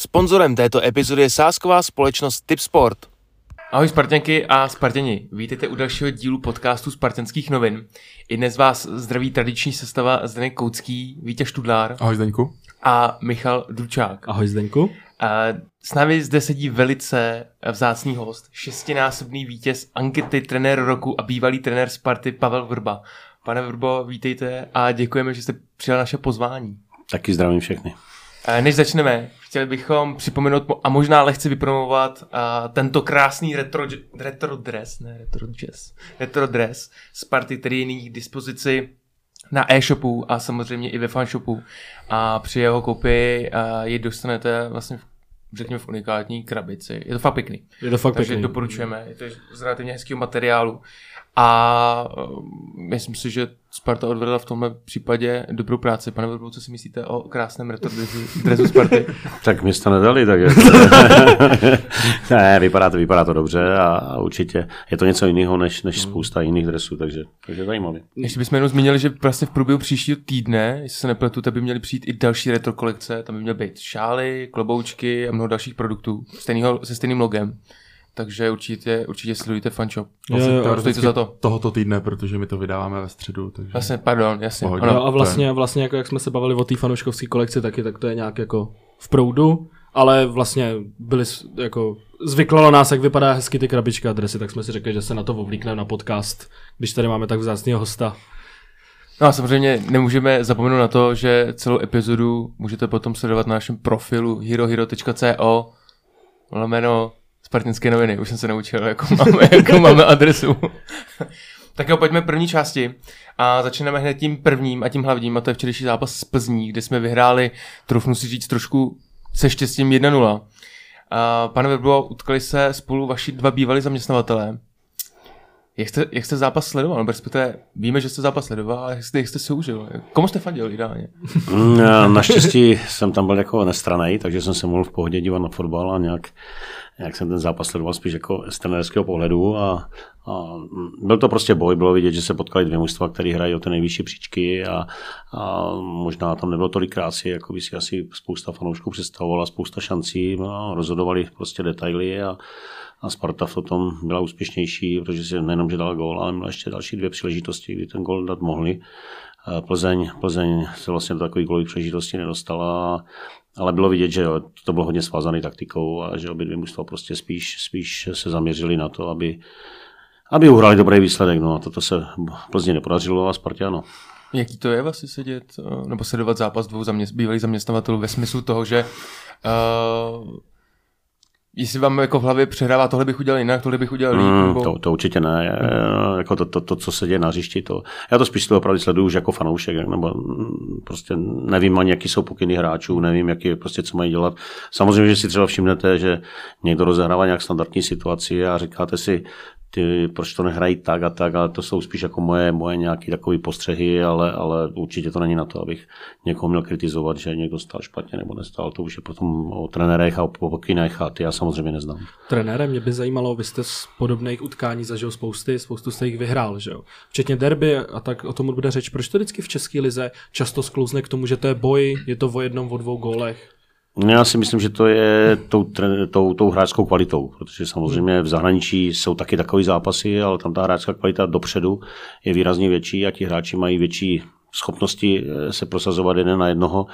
Sponzorem této epizody je sásková společnost Tipsport. Ahoj Spartanky a Spartěni, vítejte u dalšího dílu podcastu Spartanských novin. I dnes vás zdraví tradiční sestava Zdeněk Koucký, Vítěz Tudlár Ahoj Zdeňku. a Michal Dučák. Ahoj Zdeňku. A s námi zde sedí velice vzácný host, šestinásobný vítěz ankety trenér roku a bývalý trenér Sparty Pavel Vrba. Pane Vrbo, vítejte a děkujeme, že jste přijal naše pozvání. Taky zdravím všechny. A Než začneme, chtěli bychom připomenout a možná lehce vypromovat a, tento krásný retro, retro dress, ne retro jazz, retro dress z party, který je nyní k dispozici na e-shopu a samozřejmě i ve fanshopu a při jeho koupi a, ji dostanete vlastně v, řekněme v unikátní krabici. Je to fakt pěkný. Je to fakt Takže pěkný. doporučujeme. Je to z relativně hezkého materiálu. A um, myslím si, že Sparta odvedla v tomhle případě dobrou práci. Pane Vrbu, co si myslíte o krásném retro dresu, Sparty? Tak mě jste nedali, tak je Ne, vypadá to, vypadá to dobře a, a určitě je to něco jiného než, než spousta jiných dresů, takže, takže zajímavý. Ještě bychom jenom zmínili, že vlastně v průběhu příštího týdne, jestli se nepletu, tak by měly přijít i další retro kolekce. Tam by měly být šály, kloboučky a mnoho dalších produktů stejnýho, se stejným logem. Takže určitě, určitě sledujte fanshop. Jo, jo, A stojí to za to. Tohoto týdne, protože my to vydáváme ve středu. Takže... Vlastně, pardon, jasně. Pohodě. Ano. No a vlastně, vlastně jako jak jsme se bavili o té fanouškovské kolekci taky, tak to je nějak jako v proudu, ale vlastně byli jako zvyklalo nás, jak vypadá hezky ty krabičky a dresy, tak jsme si řekli, že se na to oblíkneme na podcast, když tady máme tak vzácného hosta. No a samozřejmě nemůžeme zapomenout na to, že celou epizodu můžete potom sledovat na našem profilu herohero.co lomeno Spartinské noviny. Už jsem se naučil, jako máme, jako máme adresu. tak jo, pojďme první části a začneme hned tím prvním a tím hlavním a to je včerejší zápas z Plzní, kde jsme vyhráli, trufnu si říct, trošku se štěstím 1-0. A pane Verbo, utkali se spolu vaši dva bývalí zaměstnavatelé. Jak jste, jak jste zápas sledoval? Nebo respektive víme, že jste zápas sledoval, ale jak jste, jak jste si užil? Komu jste fandil ideálně? Mm, Naštěstí jsem tam byl jako nestranej, takže jsem se mohl v pohodě dívat na fotbal a nějak, nějak jsem ten zápas sledoval spíš jako z trenérského pohledu a, a byl to prostě boj, bylo vidět, že se potkali dvě mužstva, které hrají o ty nejvyšší příčky a, a možná tam nebylo tolik krásy, jako by si asi spousta fanoušků představovala, spousta šancí, no, rozhodovali prostě detaily a, a Sparta v tom byla úspěšnější, protože si nejenom, že dal gól, ale měla ještě další dvě příležitosti, kdy ten gól dát mohli. Eh, Plzeň, Plzeň se vlastně do takových gólových příležitostí nedostala, ale bylo vidět, že to bylo hodně svázaný taktikou a že obě dvě mužstva prostě spíš, spíš se zaměřili na to, aby, aby uhrali dobrý výsledek. No a toto se Plzně nepodařilo a Spartě ano. Jaký to je vlastně sedět, eh, nebo sledovat zápas dvou zaměst, bývalých zaměstnavatelů ve smyslu toho, že uh, jestli vám jako v hlavě přehrává, tohle bych udělal jinak, tohle bych udělal líp, Mm, nebo... to, to určitě ne. Mm. Jako to, to, to, co se děje na hřišti, to, já to spíš to opravdu sleduju už jako fanoušek, nebo mm, prostě nevím ani, jaký jsou pokyny hráčů, nevím, jaký, prostě, co mají dělat. Samozřejmě, že si třeba všimnete, že někdo rozehrává nějak standardní situaci a říkáte si, ty, proč to nehrají tak a tak, ale to jsou spíš jako moje, moje nějaké takové postřehy, ale, ale určitě to není na to, abych někoho měl kritizovat, že někdo stál špatně nebo nestál. To už je potom o trenérech a o pokynech a ty já samozřejmě neznám. Trenére, mě by zajímalo, vy jste z podobných utkání zažil spousty, spoustu jste jich vyhrál, že jo? Včetně derby a tak o tom bude řeč. Proč to vždycky v české lize často sklouzne k tomu, že to je boj, je to o jednom, o dvou gólech? No, Já si myslím, že to je tou, tou, tou hráčskou kvalitou, protože samozřejmě v zahraničí jsou taky takové zápasy, ale tam ta hráčská kvalita dopředu je výrazně větší a ti hráči mají větší schopnosti eh, se prosazovat jeden na jednoho,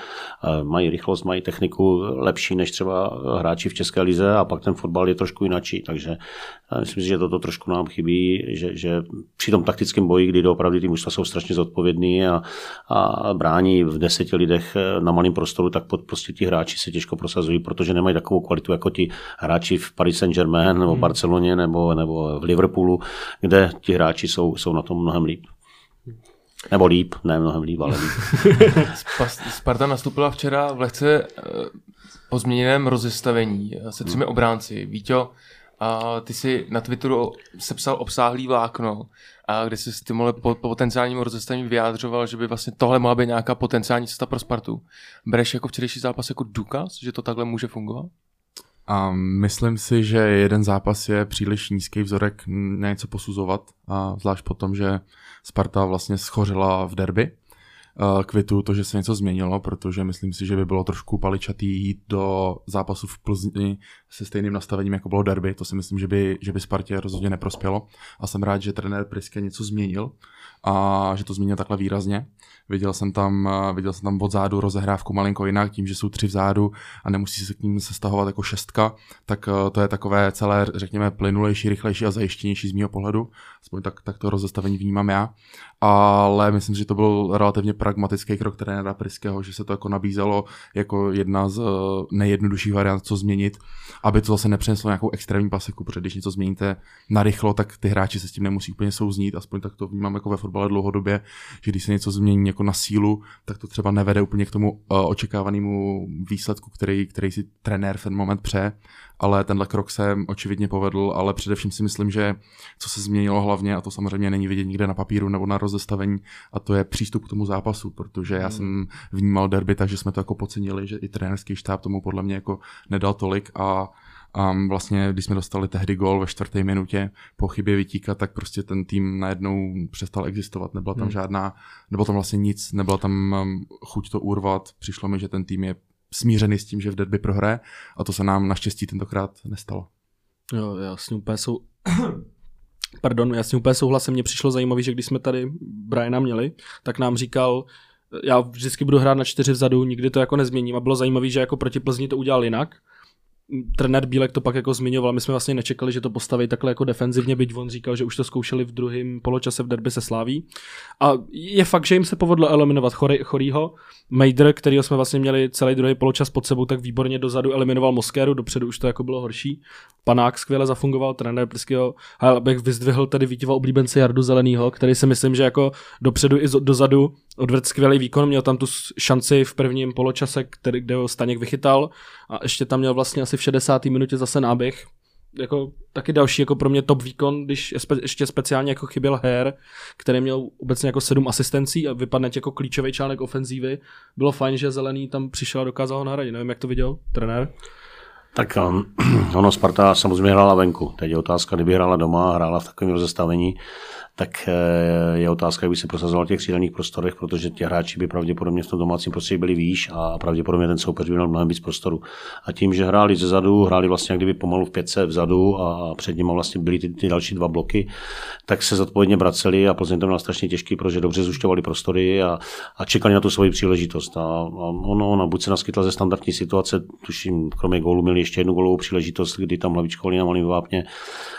Eh, mají rychlost, mají techniku lepší než třeba hráči v České lize a pak ten fotbal je trošku jinačí, takže já myslím si, že toto trošku nám chybí, že, že při tom taktickém boji, kdy opravdu ty mužstva jsou strašně zodpovědní a, a brání v deseti lidech eh, na malém prostoru, tak pod, prostě ti hráči se těžko prosazují, protože nemají takovou kvalitu jako ti hráči v Paris Saint-Germain nebo v Barceloně nebo, nebo v Liverpoolu, kde ti hráči jsou, jsou na tom mnohem líp. Nebo líp, ne mnohem líp, ale líp. Spa- Sparta nastoupila včera v lehce eh, pozměněném rozestavení eh, se třemi obránci. Víťo, a ty si na Twitteru sepsal obsáhlý vlákno, a kde si s tímhle po, po potenciálním rozestavení vyjádřoval, že by vlastně tohle mohla být nějaká potenciální cesta pro Spartu. Bereš jako včerejší zápas jako důkaz, že to takhle může fungovat? A myslím si, že jeden zápas je příliš nízký vzorek na něco posuzovat, a zvlášť po tom, že Sparta vlastně schořila v derby. kvitu to, že se něco změnilo, protože myslím si, že by bylo trošku paličatý jít do zápasu v Plzni se stejným nastavením, jako bylo derby. To si myslím, že by, že by Spartě rozhodně neprospělo. A jsem rád, že trenér Priske něco změnil a že to změnil takhle výrazně. Viděl jsem tam, eh, viděl jsem tam od zádu rozehrávku malinko jinak, tím, že jsou tři vzadu a nemusí se k ním sestahovat jako šestka, tak eh, to je takové celé, řekněme, plynulejší, rychlejší a zajištěnější z mého pohledu. Aspoň tak, tak to rozestavení vnímám já. Ale myslím, že to byl relativně pragmatický krok trenéra Priského, že se to jako nabízelo jako jedna z eh, nejjednodušších variant, co změnit, aby to zase nepřineslo nějakou extrémní paseku, protože když něco změníte narychlo, tak ty hráči se s tím nemusí úplně souznít, aspoň tak to vnímám jako ve fotbale dlouhodobě, že když se něco změní jako na sílu, tak to třeba nevede úplně k tomu uh, očekávanému výsledku, který, který si trenér v ten moment pře, ale tenhle krok se očividně povedl, ale především si myslím, že co se změnilo hlavně, a to samozřejmě není vidět nikde na papíru nebo na rozestavení, a to je přístup k tomu zápasu, protože já jsem vnímal derby tak, že jsme to jako podcenili, že i trenérský štáb tomu podle mě jako nedal tolik a Um, vlastně, když jsme dostali tehdy gol ve čtvrté minutě po chybě vytíka, tak prostě ten tým najednou přestal existovat. Nebyla tam hmm. žádná, nebylo tam vlastně nic, nebyla tam um, chuť to urvat. Přišlo mi, že ten tým je smířený s tím, že v derby prohraje a to se nám naštěstí tentokrát nestalo. Jo, já s ním úplně sou... Pardon, já s ním úplně souhlasím. Mně přišlo zajímavé, že když jsme tady Briana měli, tak nám říkal, já vždycky budu hrát na čtyři vzadu, nikdy to jako nezměním a bylo zajímavé, že jako proti Plzni to udělal jinak, trenér Bílek to pak jako zmiňoval, my jsme vlastně nečekali, že to postaví takhle jako defenzivně, byť on říkal, že už to zkoušeli v druhém poločase v derby se Sláví. A je fakt, že jim se povedlo eliminovat chory, chorýho. Mejdr, kterýho jsme vlastně měli celý druhý poločas pod sebou, tak výborně dozadu eliminoval Moskéru, dopředu už to jako bylo horší. Panák skvěle zafungoval, trenér Plského, ale abych vyzdvihl tady vítiva oblíbence Jardu Zelenýho, který si myslím, že jako dopředu i dozadu odvedl skvělý výkon, měl tam tu šanci v prvním poločase, který, kde ho Staněk vychytal a ještě tam měl vlastně asi v 60. minutě zase náběh. Jako taky další jako pro mě top výkon, když ještě speciálně jako chyběl Her, který měl obecně jako sedm asistencí a vypadne jako klíčový článek ofenzívy. Bylo fajn, že Zelený tam přišel a dokázal ho nahradit. Nevím, jak to viděl trenér. Tak um, ono Sparta samozřejmě hrála venku. Teď je otázka, kdyby hrála doma a hrála v takovém rozestavení, tak eh, je otázka, jak by se prosazoval v těch křídelních prostorech, protože ti hráči by pravděpodobně v tom domácím prostředí byli výš a pravděpodobně ten soupeř by měl mnohem víc prostoru. A tím, že hráli ze zadu, hráli vlastně kdyby pomalu v pětce vzadu a před nimi vlastně byly ty, ty další dva bloky, tak se zodpovědně vraceli a Plzeň to měla strašně těžký, protože dobře zušťovali prostory a, a čekali na tu svoji příležitost. A, a ono, ona buď se naskytla ze standardní situace, tuším, kromě gólu měli ještě jednu gólovou příležitost, kdy tam hlavičkovali na malém vápně,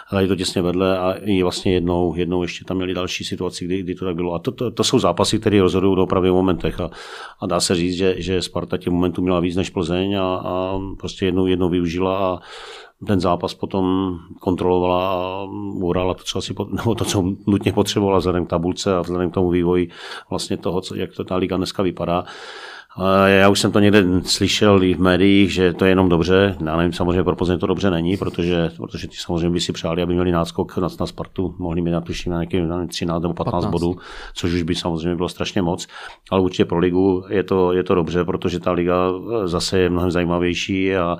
ale to těsně vedle a i vlastně jednou, jednou ještě tam měli další situaci, kdy, kdy to tak bylo. A to, to, to jsou zápasy, které rozhodují do opravdu momentech. A, a, dá se říct, že, že Sparta těch momentů měla víc než Plzeň a, a prostě jednou, jednou využila a ten zápas potom kontrolovala a uhrála to, co, asi, nebo to, co nutně potřebovala vzhledem k tabulce a vzhledem k tomu vývoji vlastně toho, co, jak to ta liga dneska vypadá. Já už jsem to někde slyšel i v médiích, že to je jenom dobře. Já nevím, samozřejmě pro Plzeň to dobře není, protože, protože ti samozřejmě by si přáli, aby měli náskok na, na Spartu, mohli mít natuším na nějaký 13 nebo 15, 15, bodů, což už by samozřejmě bylo strašně moc. Ale určitě pro ligu je to, je to dobře, protože ta liga zase je mnohem zajímavější a,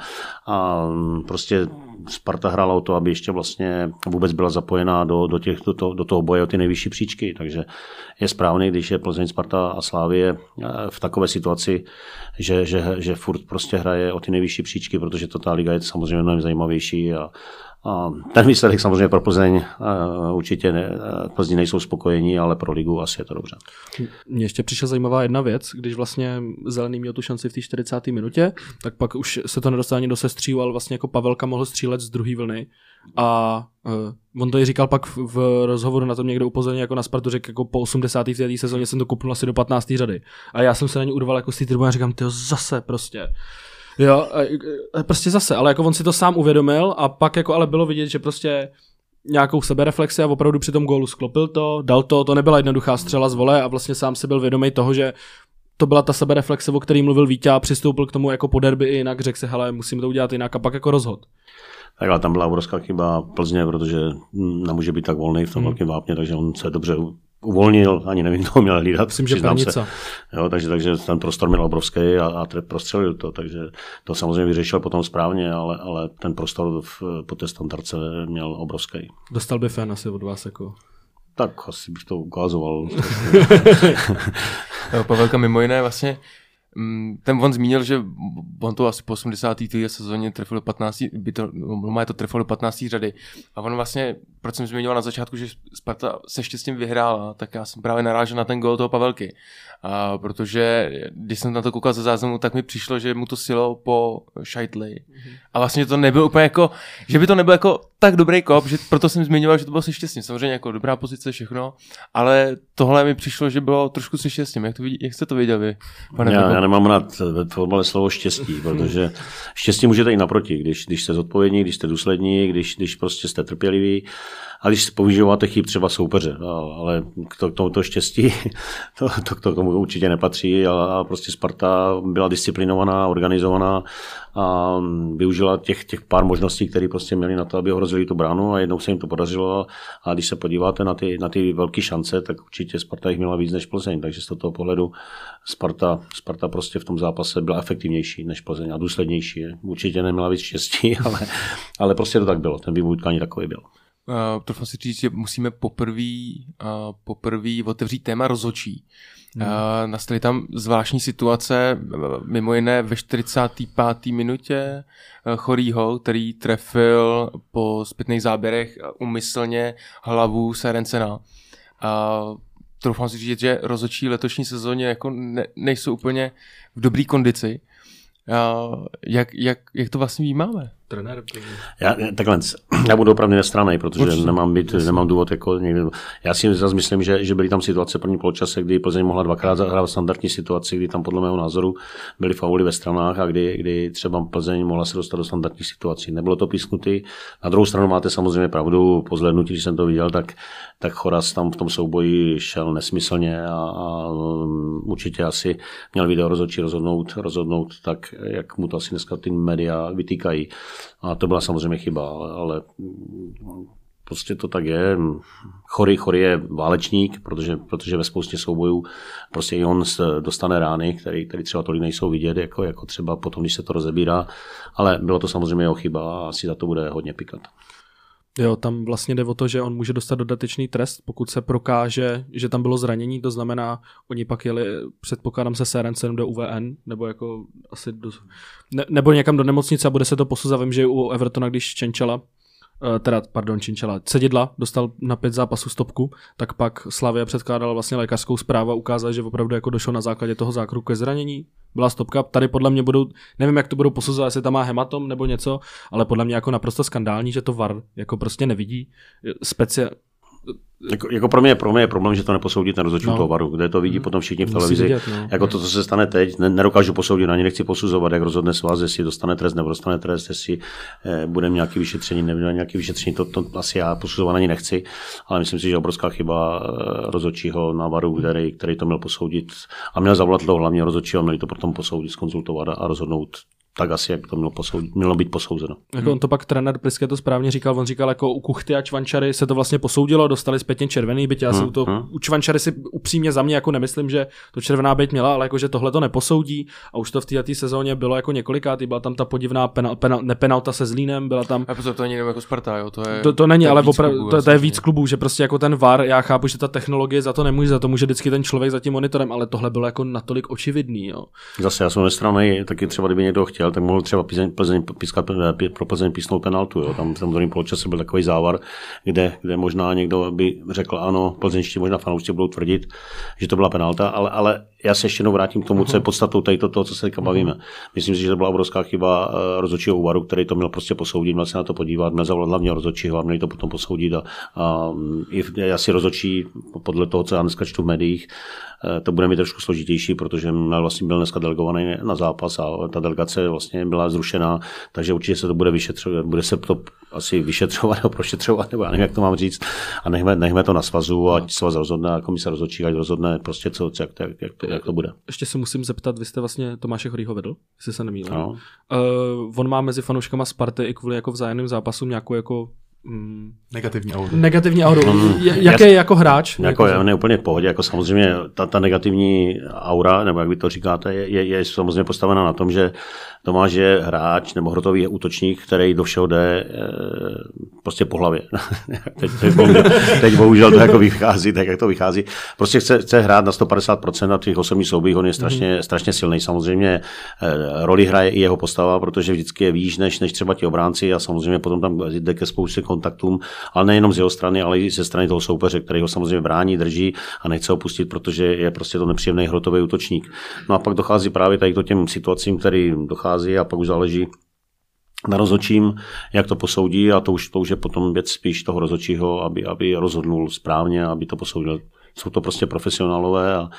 a prostě Sparta hrála o to, aby ještě vlastně vůbec byla zapojená do, do, těch, do, to, do toho boje o ty nejvyšší příčky. Takže je správný, když je Plzeň, Sparta a Slávie eh, v takové situaci, že, že, že furt prostě hraje o ty nejvyšší příčky, protože to ta liga je samozřejmě mnohem zajímavější a, a ten výsledek samozřejmě pro Plzeň určitě ne, Plzni nejsou spokojení, ale pro ligu asi je to dobře. Mně ještě přišla zajímavá jedna věc, když vlastně Zelený měl tu šanci v té 40. minutě, tak pak už se to nedostalo ani do sestříu, ale vlastně jako Pavelka mohl střílet z druhé vlny. A uh, on to i říkal pak v, rozhovoru na tom někdo upozorně jako na Spartu, řekl jako po 80. v sezóně jsem to kupnul asi do 15. řady. A já jsem se na ně urval jako z té a říkám, ty zase prostě. Jo, prostě zase, ale jako on si to sám uvědomil a pak jako ale bylo vidět, že prostě nějakou sebereflexi a opravdu při tom gólu sklopil to, dal to, to nebyla jednoduchá střela z vole a vlastně sám si byl vědomý toho, že to byla ta sebereflexe, o který mluvil Vítě a přistoupil k tomu jako po derby i jinak, řekl si, hele, musím to udělat jinak a pak jako rozhod. Tak ale tam byla obrovská chyba Plzně, protože nemůže být tak volný v tom hmm. velkém vápně, takže on se dobře uvolnil, ani nevím, kdo měl hlídat. Myslím, že se. Jo, takže, takže ten prostor měl obrovský a, a prostřelil to, takže to samozřejmě vyřešil potom správně, ale, ale ten prostor v, po té standardce měl obrovský. Dostal by fan asi od vás jako Tak asi bych to ukazoval. Jo, Pavelka mimo jiné vlastně ten on zmínil, že on to asi po 80. sezóně trefil do 15, by to, no, má to trefil do 15. řady. A on vlastně, proč jsem zmiňoval na začátku, že Sparta se štěstím vyhrála, tak já jsem právě narážel na ten gol toho Pavelky. A protože když jsem na to koukal ze záznamu, tak mi přišlo, že mu to silo po Šajtli. A vlastně to nebylo úplně jako, že by to nebyl jako tak dobrý kop, že proto jsem zmiňoval, že to bylo se štěstím. Samozřejmě jako dobrá pozice, všechno, ale tohle mi přišlo, že bylo trošku se štěstím. Jak, to vidí, jak jste to viděl vy, pane Já, já nemám rád ve fotbale slovo štěstí, protože štěstí můžete i naproti, když, když jste zodpovědní, když jste důslední, když, když prostě jste trpěliví a když používáte chyb třeba soupeře, a- ale k to- k tomuto štěstí to, to, to k tomu určitě nepatří a, prostě Sparta byla disciplinovaná, organizovaná a využila těch, těch pár možností, které prostě měli na to, aby ohrozili tu bránu a jednou se jim to podařilo a když se podíváte na ty, na ty velké šance, tak určitě Sparta jich měla víc než Plzeň, takže z toho pohledu Sparta, Sparta prostě v tom zápase byla efektivnější než Plzeň a důslednější. Určitě neměla víc štěstí, ale, ale prostě to tak bylo. Ten vývoj takový byl. Uh, trochu si říct, že musíme poprvý, uh, poprvý otevřít téma rozhočí. Hmm. Uh, nastaly tam zvláštní situace, mimo jiné ve 45. minutě uh, Chorýho, který trefil po zpětných záběrech umyslně hlavu Serencena. Uh, troufám si říct, že rozhodčí letošní sezóně jako ne, nejsou úplně v dobré kondici. Uh, jak, jak, jak to vlastně vnímáme? Trenér. Já, takhle, já budu opravdu nestranej, protože Určitě. nemám, být, nemám důvod jako někde. Já si zase myslím, že, že byly tam situace první poločase, kdy Plzeň mohla dvakrát zahrát standardní situaci, kdy tam podle mého názoru byly fauly ve stranách a kdy, kdy třeba Plzeň mohla se dostat do standardních situací. Nebylo to písknutý. Na druhou stranu máte samozřejmě pravdu, po zhlédnutí, když jsem to viděl, tak, tak Choras tam v tom souboji šel nesmyslně a, a um, určitě asi měl video rozhodčí rozhodnout, rozhodnout tak, jak mu to asi dneska ty média vytýkají. A to byla samozřejmě chyba, ale mm, prostě to tak je. Chory, chory je válečník, protože, protože ve spoustě soubojů prostě i on dostane rány, které, které třeba tolik nejsou vidět, jako, jako třeba potom, když se to rozebírá. Ale bylo to samozřejmě jeho chyba a asi za to bude hodně pikat. Jo, tam vlastně jde o to, že on může dostat dodatečný trest, pokud se prokáže, že tam bylo zranění, to znamená, oni pak jeli, předpokládám se Serencem do UVN, nebo jako asi do, ne, nebo někam do nemocnice a bude se to posuzovat. Vím, že u Evertona, když Čenčela, teda, pardon, Činčela, Cedidla dostal na pět zápasů stopku, tak pak Slavia předkládala vlastně lékařskou zprávu a ukázala, že opravdu jako došlo na základě toho zákroku ke zranění. Byla stopka, tady podle mě budou, nevím, jak to budou posuzovat, jestli tam má hematom nebo něco, ale podle mě jako naprosto skandální, že to VAR jako prostě nevidí. Specia- Jako, jako pro, mě, pro mě je problém, že to neposoudí ten rozhodčí No. no. toho varu, kde to vidí potom všichni v televizi. vidět, no. Jako to, co se stane teď, ne, nedokážu posoudit, ani nechci posuzovat, jak rozhodne svaz, jestli dostane trest nebo dostane trest, jestli eh, bude nějaký vyšetření, nebude nějaký vyšetření, to, to asi já posuzovat ani nechci, ale myslím si, že obrovská chyba eh, rozhodčího na varu, který, který to měl posoudit a měl zavolat toho hlavně rozhodčího, měli to potom posoudit, skonzultovat a, a rozhodnout tak asi, jak to mělo, posoudit, mělo být posouzeno. Jako on to pak trenér Pliske to správně říkal, on říkal, jako u Kuchty a Čvančary se to vlastně posoudilo, dostali zpětně červený, byť já si Hmm, u, to, hmm. u Čvančary si upřímně za mě jako nemyslím, že to červená být měla, ale jako že tohle to neposoudí a už to v této sezóně bylo jako několikátý, byla tam ta podivná penal, penal, nepenalta se Zlínem, byla tam A pozor, to není jako Sparta, jo, to je... to, to není, je ale víc opravdu, klubů, to, to je víc klubů, že prostě jako ten VAR, já chápu, že ta technologie za to nemůže, za to může vždycky ten člověk za tím monitorem, ale tohle bylo jako natolik očividný, jo. Zase já jsem ve strany, taky třeba kdyby někdo chtěl, tak mohl třeba Plzeň, Plzeň pískat, eh, pro Plzeň písnout penaltu. Jo. Tam v tom druhém poločase byl takový závar, kde, kde možná někdo by řekl, ano, plzeňští možná fanoušci budou tvrdit, že to byla penalta, ale, ale já se ještě jednou vrátím k tomu, co je podstatou tady toho, co se teďka bavíme. Myslím si, že to byla obrovská chyba eh, rozhodčího úvaru, který to měl prostě posoudit, měl se na to podívat, měl zavolat hlavně rozhodčího a měli to potom posoudit. A, a i v- já si rozhodčí, podle toho, co já dneska čtu v médiích, to bude mi trošku složitější, protože vlastně byl dneska delegovaný na zápas a ta delegace vlastně byla zrušená, takže určitě se to bude vyšetřovat, bude se to asi vyšetřovat nebo prošetřovat, nebo já nevím, jak to mám říct, a nechme, nechme to na svazu, ať svaz rozhodne, a komise rozhodčí, ať rozhodne prostě, co, jak, jak, jak, to, jak to bude. Ještě se musím zeptat, vy jste vlastně Tomáše Chorýho vedl, jestli se nemýlím. No. Uh, on má mezi fanouškama Sparty i kvůli jako vzájemným zápasům nějakou jako Negativní auru. negativní auru. Mm, Jaké jako hráč? Jako je, on je úplně v pohodě, jako samozřejmě ta, ta negativní aura, nebo jak vy to říkáte, je, je, je samozřejmě postavena na tom, že Tomáš je hráč nebo hrotový je útočník, který do všeho jde e, prostě po hlavě. teď, teď, bohužel, teď bohužel to jako vychází, tak jak to vychází. Prostě chce, chce hrát na 150% na těch osobních soubých, on je strašně, mm-hmm. strašně silný. Samozřejmě e, roli hraje i jeho postava, protože vždycky je výš než, než třeba ti obránci a samozřejmě potom tam jde ke spoustě kontaktům, ale nejenom z jeho strany, ale i ze strany toho soupeře, který ho samozřejmě brání, drží a nechce ho pustit, protože je prostě to nepříjemný hrotový útočník. No a pak dochází právě tady k těm situacím, který dochází a pak už záleží na rozhodčím, jak to posoudí a to už, to už je potom věc spíš toho rozhodčího, aby, aby rozhodnul správně, aby to posoudil. Jsou to prostě profesionálové a,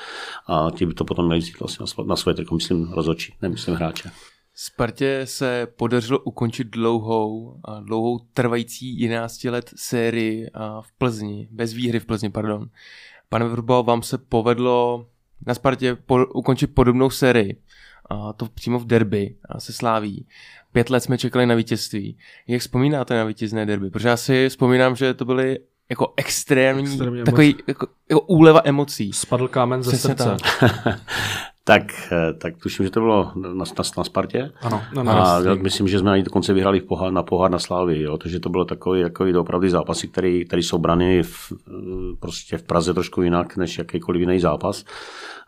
a ti by to potom měli vzít vlastně na, na své triko, myslím rozhodčí, nemyslím hráče. Spartě se podařilo ukončit dlouhou dlouhou trvající 11 let sérii v Plzni, bez výhry v Plzni, pardon. Pane Vrbo, vám se povedlo na Spartě po, ukončit podobnou sérii to přímo v derby a se sláví. Pět let jsme čekali na vítězství. Jak vzpomínáte na vítězné derby? Protože já si vzpomínám, že to byly jako extrémní, Extrémně takový jako, jako úleva emocí. Spadl kámen ze Přesně srdce. tak, tak tuším, že to bylo na, na, na Spartě. Ano, No, no, a myslím, že jsme ani dokonce vyhrali v pohár, na pohár na Slávy, jo, takže to bylo takový, takový opravdu zápasy, který, který jsou brany v, prostě v Praze trošku jinak, než jakýkoliv jiný zápas.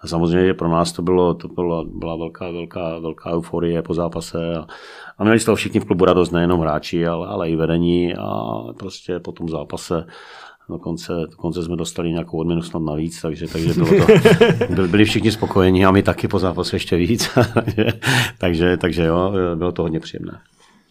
A samozřejmě, že pro nás to bylo, to byla, byla velká, velká, velká euforie po zápase a, a měli z toho všichni v klubu radost, nejenom hráči, ale, ale i vedení a prostě po tom zápase Dokonce, dokonce jsme dostali nějakou odměnu snad navíc, takže, takže bylo to, byli všichni spokojení a my taky po zápasu ještě víc. takže, takže jo, bylo to hodně příjemné.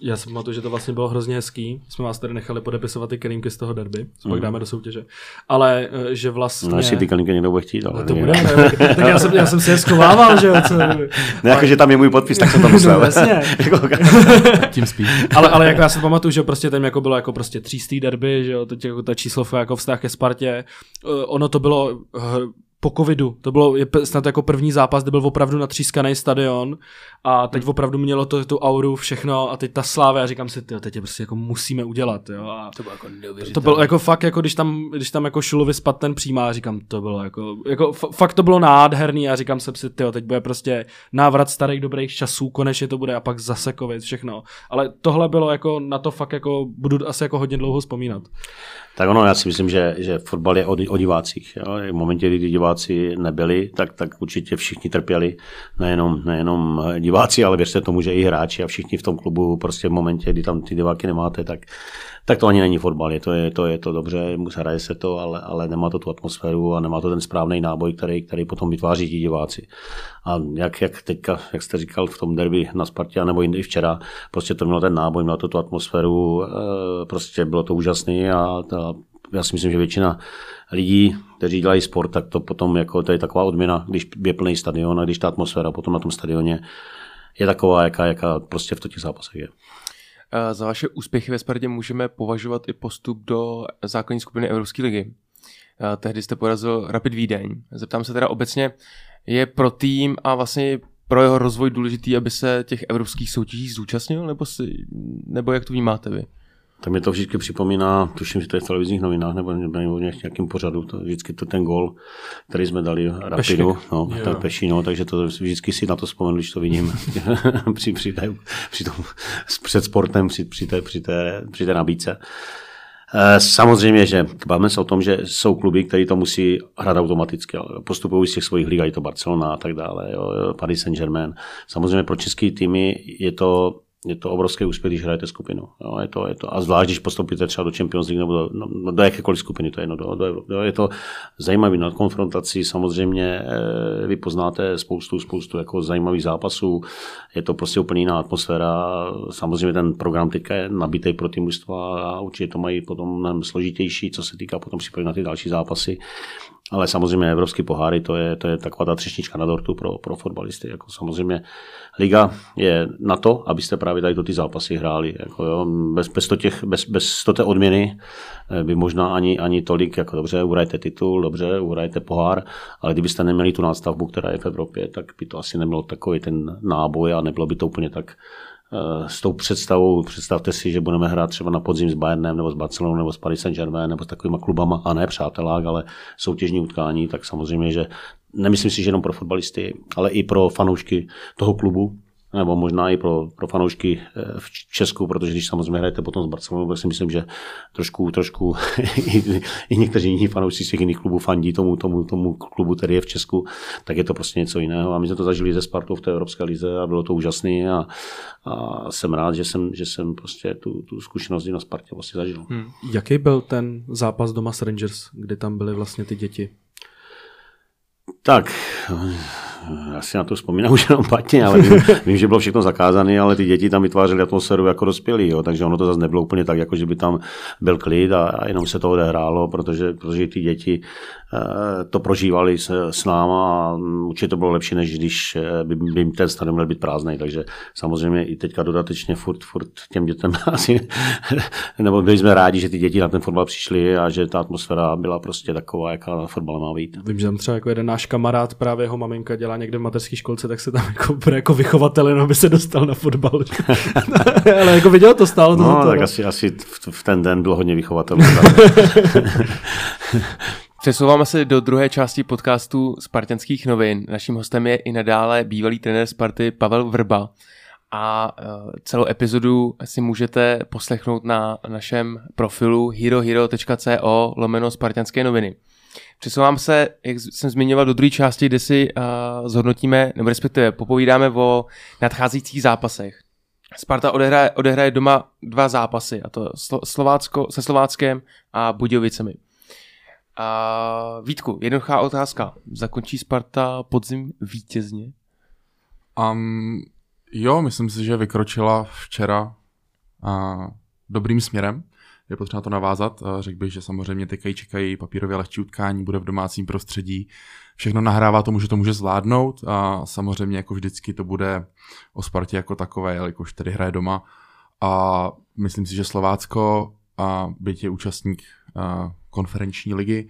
Já si pamatuju, že to vlastně bylo hrozně hezký. Jsme vás tady nechali podepisovat ty kelímky z toho derby, co pak dáme do soutěže. Ale eh, že vlastně... No, jestli ty kelímky někdo bude chtít, ale... To bude, ne, tak já jsem, já jsem si je schovával, že jo. Co... Ne, jako, že tam je můj podpis, tak jsem to myslel. No, jasně. Tím spíš. ale, ale jako já si pamatuju, že prostě tam jako bylo jako prostě třístý derby, že jo, teď jako ta číslovka jako vztah ke Spartě. Uh, ono to bylo po covidu. To bylo snad jako první zápas, kde byl opravdu natřískaný stadion a teď opravdu mělo to tu auru, všechno a teď ta sláva, já říkám si, tyjo, teď je prostě jako musíme udělat. Jo. A to bylo jako To bylo jako fakt, jako když tam, když tam jako Šilovi spad ten přímá, říkám, to bylo jako, jako fakt to bylo nádherný a říkám jsem si, tyjo, teď bude prostě návrat starých dobrých časů, konečně to bude a pak zase covid, všechno. Ale tohle bylo jako, na to fakt jako, budu asi jako hodně dlouho vzpomínat. Tak ono, já si myslím, že, že fotbal je o, o divácích. Jo? V momentě, kdy diváci nebyli, tak, tak určitě všichni trpěli. Nejenom, nejenom diváci, ale věřte tomu, že i hráči a všichni v tom klubu prostě v momentě, kdy tam ty diváky nemáte, tak, tak to ani není fotbal. Je to, je to, je to dobře, hraje se to, ale, ale nemá to tu atmosféru a nemá to ten správný náboj, který, který potom vytváří ti diváci. A jak, jak teďka, jak jste říkal v tom derby na Spartě, nebo i včera, prostě to mělo ten náboj, mělo to tu atmosféru, prostě bylo to úžasné a ta, já si myslím, že většina lidí, kteří dělají sport, tak to potom jako, to je taková odměna, když je plný stadion a když ta atmosféra potom na tom stadioně je taková, jaká, jaká prostě v těch zápasech je. Za vaše úspěchy ve Spartě můžeme považovat i postup do základní skupiny Evropské ligy. Tehdy jste porazil Rapid Vídeň. Zeptám se teda obecně, je pro tým a vlastně pro jeho rozvoj důležitý, aby se těch evropských soutěží zúčastnil, nebo, si, nebo jak to vnímáte vy? Tak mi to vždycky připomíná, tuším, že to je v televizních novinách nebo, nebo nějakým pořadu, to vždycky to ten gol, který jsme dali Rapidu, no, ten Peši, no, takže to vždycky si na to vzpomenu, když to vidím při, při, té, při tom, před sportem, při, při, té, při, té, při té nabídce. Samozřejmě, že bavíme se o tom, že jsou kluby, které to musí hrát automaticky. Postupují z těch svých lig, je to Barcelona a tak dále, jo, Paris Saint-Germain. Samozřejmě pro české týmy je to je to obrovský úspěch, když hrajete skupinu. Jo, je to, je to, a zvlášť, když postoupíte třeba do Champions League nebo do, no, do jakékoliv skupiny, to je, no, do, do, do, je to zajímavý na konfrontaci, samozřejmě eh, vy poznáte spoustu, spoustu jako zajímavých zápasů, je to prostě úplně jiná atmosféra, samozřejmě ten program teďka je nabitý pro ty mužstva a určitě to mají potom mnohem složitější, co se týká potom přípravy na ty další zápasy. Ale samozřejmě evropský poháry, to je, to je taková ta třešnička na dortu pro, pro fotbalisty. Jako samozřejmě liga je na to, abyste právě tady ty zápasy hráli. Jako jo, bez, bez, to těch, bez, bez to té odměny by možná ani, ani tolik, jako dobře, uhrajte titul, dobře, uhrajte pohár, ale kdybyste neměli tu nástavbu, která je v Evropě, tak by to asi nebylo takový ten náboj a nebylo by to úplně tak, s tou představou, představte si, že budeme hrát třeba na podzim s Bayernem nebo s Barcelonou nebo s Paris Saint-Germain nebo s takovými klubama, a ne přátelák, ale soutěžní utkání, tak samozřejmě, že nemyslím si, že jenom pro fotbalisty, ale i pro fanoušky toho klubu, nebo možná i pro, pro fanoušky eh, v Česku, protože když samozřejmě hrajete potom s Barcelonou, tak si myslím, že trošku, trošku i, i někteří jiní fanoušci z těch jiných klubů fandí tomu, tomu, tomu klubu, který je v Česku, tak je to prostě něco jiného. A my jsme to zažili ze Spartou v té Evropské lize a bylo to úžasné a, a jsem rád, že jsem, že jsem prostě tu, tu zkušenost na Spartě vlastně zažil. Hmm. Jaký byl ten zápas doma s Rangers, kde tam byly vlastně ty děti? Tak, já si na to vzpomínám už jenom patně, ale vím, vím, že bylo všechno zakázané, ale ty děti tam vytvářely atmosféru jako dospělí, jo, takže ono to zase nebylo úplně tak, jako že by tam byl klid a, a jenom se to odehrálo, protože, protože ty děti e, to prožívali s, s náma a určitě to bylo lepší, než když eh, by, by jim ten stadion měl být prázdný, takže samozřejmě i teďka dodatečně furt, furt těm dětem asi, nebo byli jsme rádi, že ty děti na ten fotbal přišli a že ta atmosféra byla prostě taková, jaká na fotbal má být. Vím, že tam třeba jako jeden náš kamarád, právě jeho maminka dělá někde v mateřské školce, tak se tam jako, jako vychovatel jenom by se dostal na fotbal. Ale jako viděl to, stálo to. No, to, tak asi, asi v, v ten den bylo hodně vychovatelů. Přesouváme se do druhé části podcastu Spartanských novin. Naším hostem je i nadále bývalý trenér Sparty Pavel Vrba. A e, celou epizodu si můžete poslechnout na našem profilu herohero.co lomeno Spartanské noviny. Přesouvám se, jak jsem zmiňoval, do druhé části, kde si uh, zhodnotíme, nebo respektive popovídáme o nadcházejících zápasech. Sparta odehraje, odehraje doma dva zápasy, a to Slovácko, se Slováckem a Budějovicemi. A Vítku, jednoduchá otázka. Zakončí Sparta podzim vítězně? Um, jo, myslím si, že vykročila včera uh, dobrým směrem je potřeba to navázat. Řekl bych, že samozřejmě teďka čekají papírově lehčí utkání, bude v domácím prostředí. Všechno nahrává tomu, že to může zvládnout a samozřejmě jako vždycky to bude o Spartě jako takové, jelikož tedy hraje doma. A myslím si, že Slovácko, a byť je účastník konferenční ligy,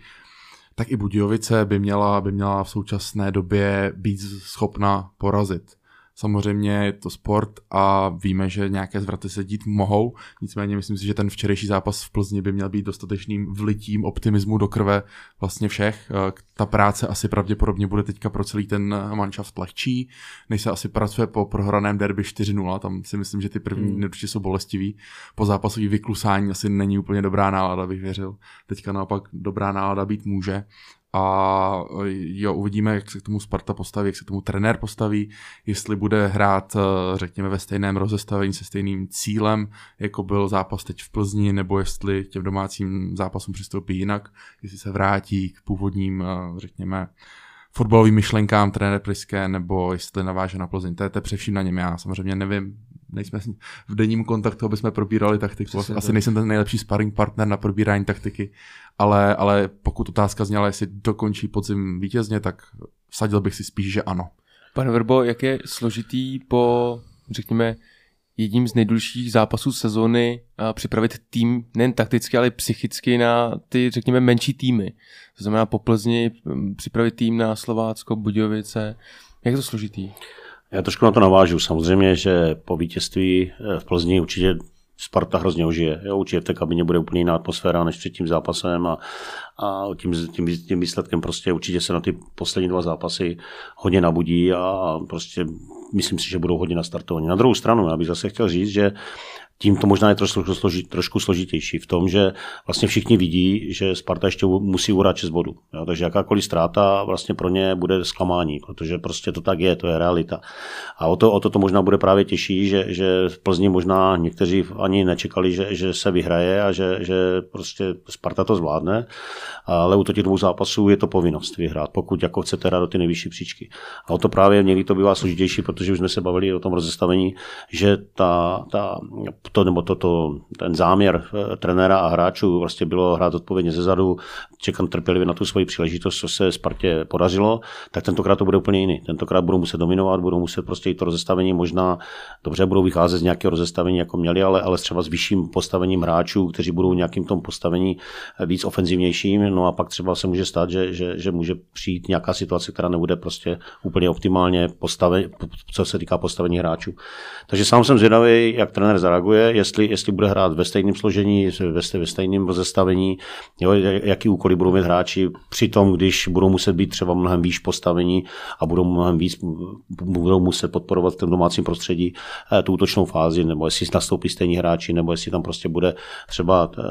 tak i Budějovice by měla, by měla v současné době být schopna porazit. Samozřejmě je to sport a víme, že nějaké zvraty se dít mohou, nicméně myslím si, že ten včerejší zápas v Plzni by měl být dostatečným vlitím optimismu do krve vlastně všech. Eh, ta práce asi pravděpodobně bude teďka pro celý ten manšaft lehčí, než se asi pracuje po prohraném derby 4-0, tam si myslím, že ty první hmm. určitě jsou bolestivý. Po zápasový vyklusání asi není úplně dobrá nálada, bych věřil. Teďka naopak dobrá nálada být může a jo, uvidíme, jak se k tomu Sparta postaví, jak se k tomu trenér postaví, jestli bude hrát, eh, řekněme, ve stejném rozestavení se stejným cílem, jako byl zápas teď v Plzni, nebo jestli těm domácím zápasům přistoupí jinak, jestli se vrátí k původním, eh, řekněme, fotbalovým myšlenkám trenér Priské, nebo jestli naváže na Plzeň. To je, to je především na něm. Já samozřejmě nevím, nejsme v denním kontaktu, aby jsme probírali taktiku. Přesně Asi tak. nejsem ten nejlepší sparring partner na probírání taktiky, ale, ale pokud otázka zněla, jestli dokončí podzim vítězně, tak vsadil bych si spíš, že ano. Pane Verbo, jak je složitý po, řekněme, jedním z nejdůležitějších zápasů sezóny připravit tým nejen takticky, ale i psychicky na ty, řekněme, menší týmy. To znamená po Plzni připravit tým na Slovácko, Budějovice. Jak je to složitý? Já trošku na to navážu. Samozřejmě, že po vítězství eh, v Plzni určitě Sparta hrozně ožije. Jo, určitě v té kabině bude úplně jiná atmosféra než před tím zápasem a, a tím, tím, tím, výsledkem prostě určitě se na ty poslední dva zápasy hodně nabudí a prostě myslím si, že budou hodně nastartovaní. Na druhou stranu, já bych zase chtěl říct, že tím to možná je trošku, trošku složitější v tom, že vlastně všichni vidí, že Sparta ještě musí urát 6 bodů. Jo? Takže jakákoliv ztráta vlastně pro ně bude zklamání, protože prostě to tak je, to je realita. A o to, o to, to možná bude právě těžší, že, že v Plzni možná někteří ani nečekali, že, že se vyhraje a že, že prostě Sparta to zvládne, ale u těch dvou zápasů je to povinnost vyhrát, pokud jako chcete hrát do ty nejvyšší příčky. A o to právě někdy to bývá složitější, protože už jsme se bavili o tom rozestavení, že ta, ta to, nebo to, to, ten záměr eh, trenéra a hráčů prostě bylo hrát odpovědně ze zadu, čekat trpělivě na tu svoji příležitost, co se Spartě podařilo, tak tentokrát to bude úplně jiný. Tentokrát budou muset dominovat, budou muset prostě i to rozestavení možná, dobře, budou vycházet z nějakého rozestavení, jako měli, ale, ale třeba s vyšším postavením hráčů, kteří budou nějakým tom postavení eh, víc ofenzivnějším, no a pak třeba se může stát, že, že, že může přijít nějaká situace, která nebude prostě úplně optimálně postavení, co se týká postavení hráčů. Takže sám jsem zvědavý, jak trenér zareaguje, jestli, jestli bude hrát ve stejném složení, ve, ve stejném rozestavení, jo, jaký úkoly budou mít hráči při tom, když budou muset být třeba mnohem výš postavení a budou mnohem víc, budou muset podporovat v tom domácím prostředí eh, tu útočnou fázi, nebo jestli nastoupí stejní hráči, nebo jestli tam prostě bude třeba eh,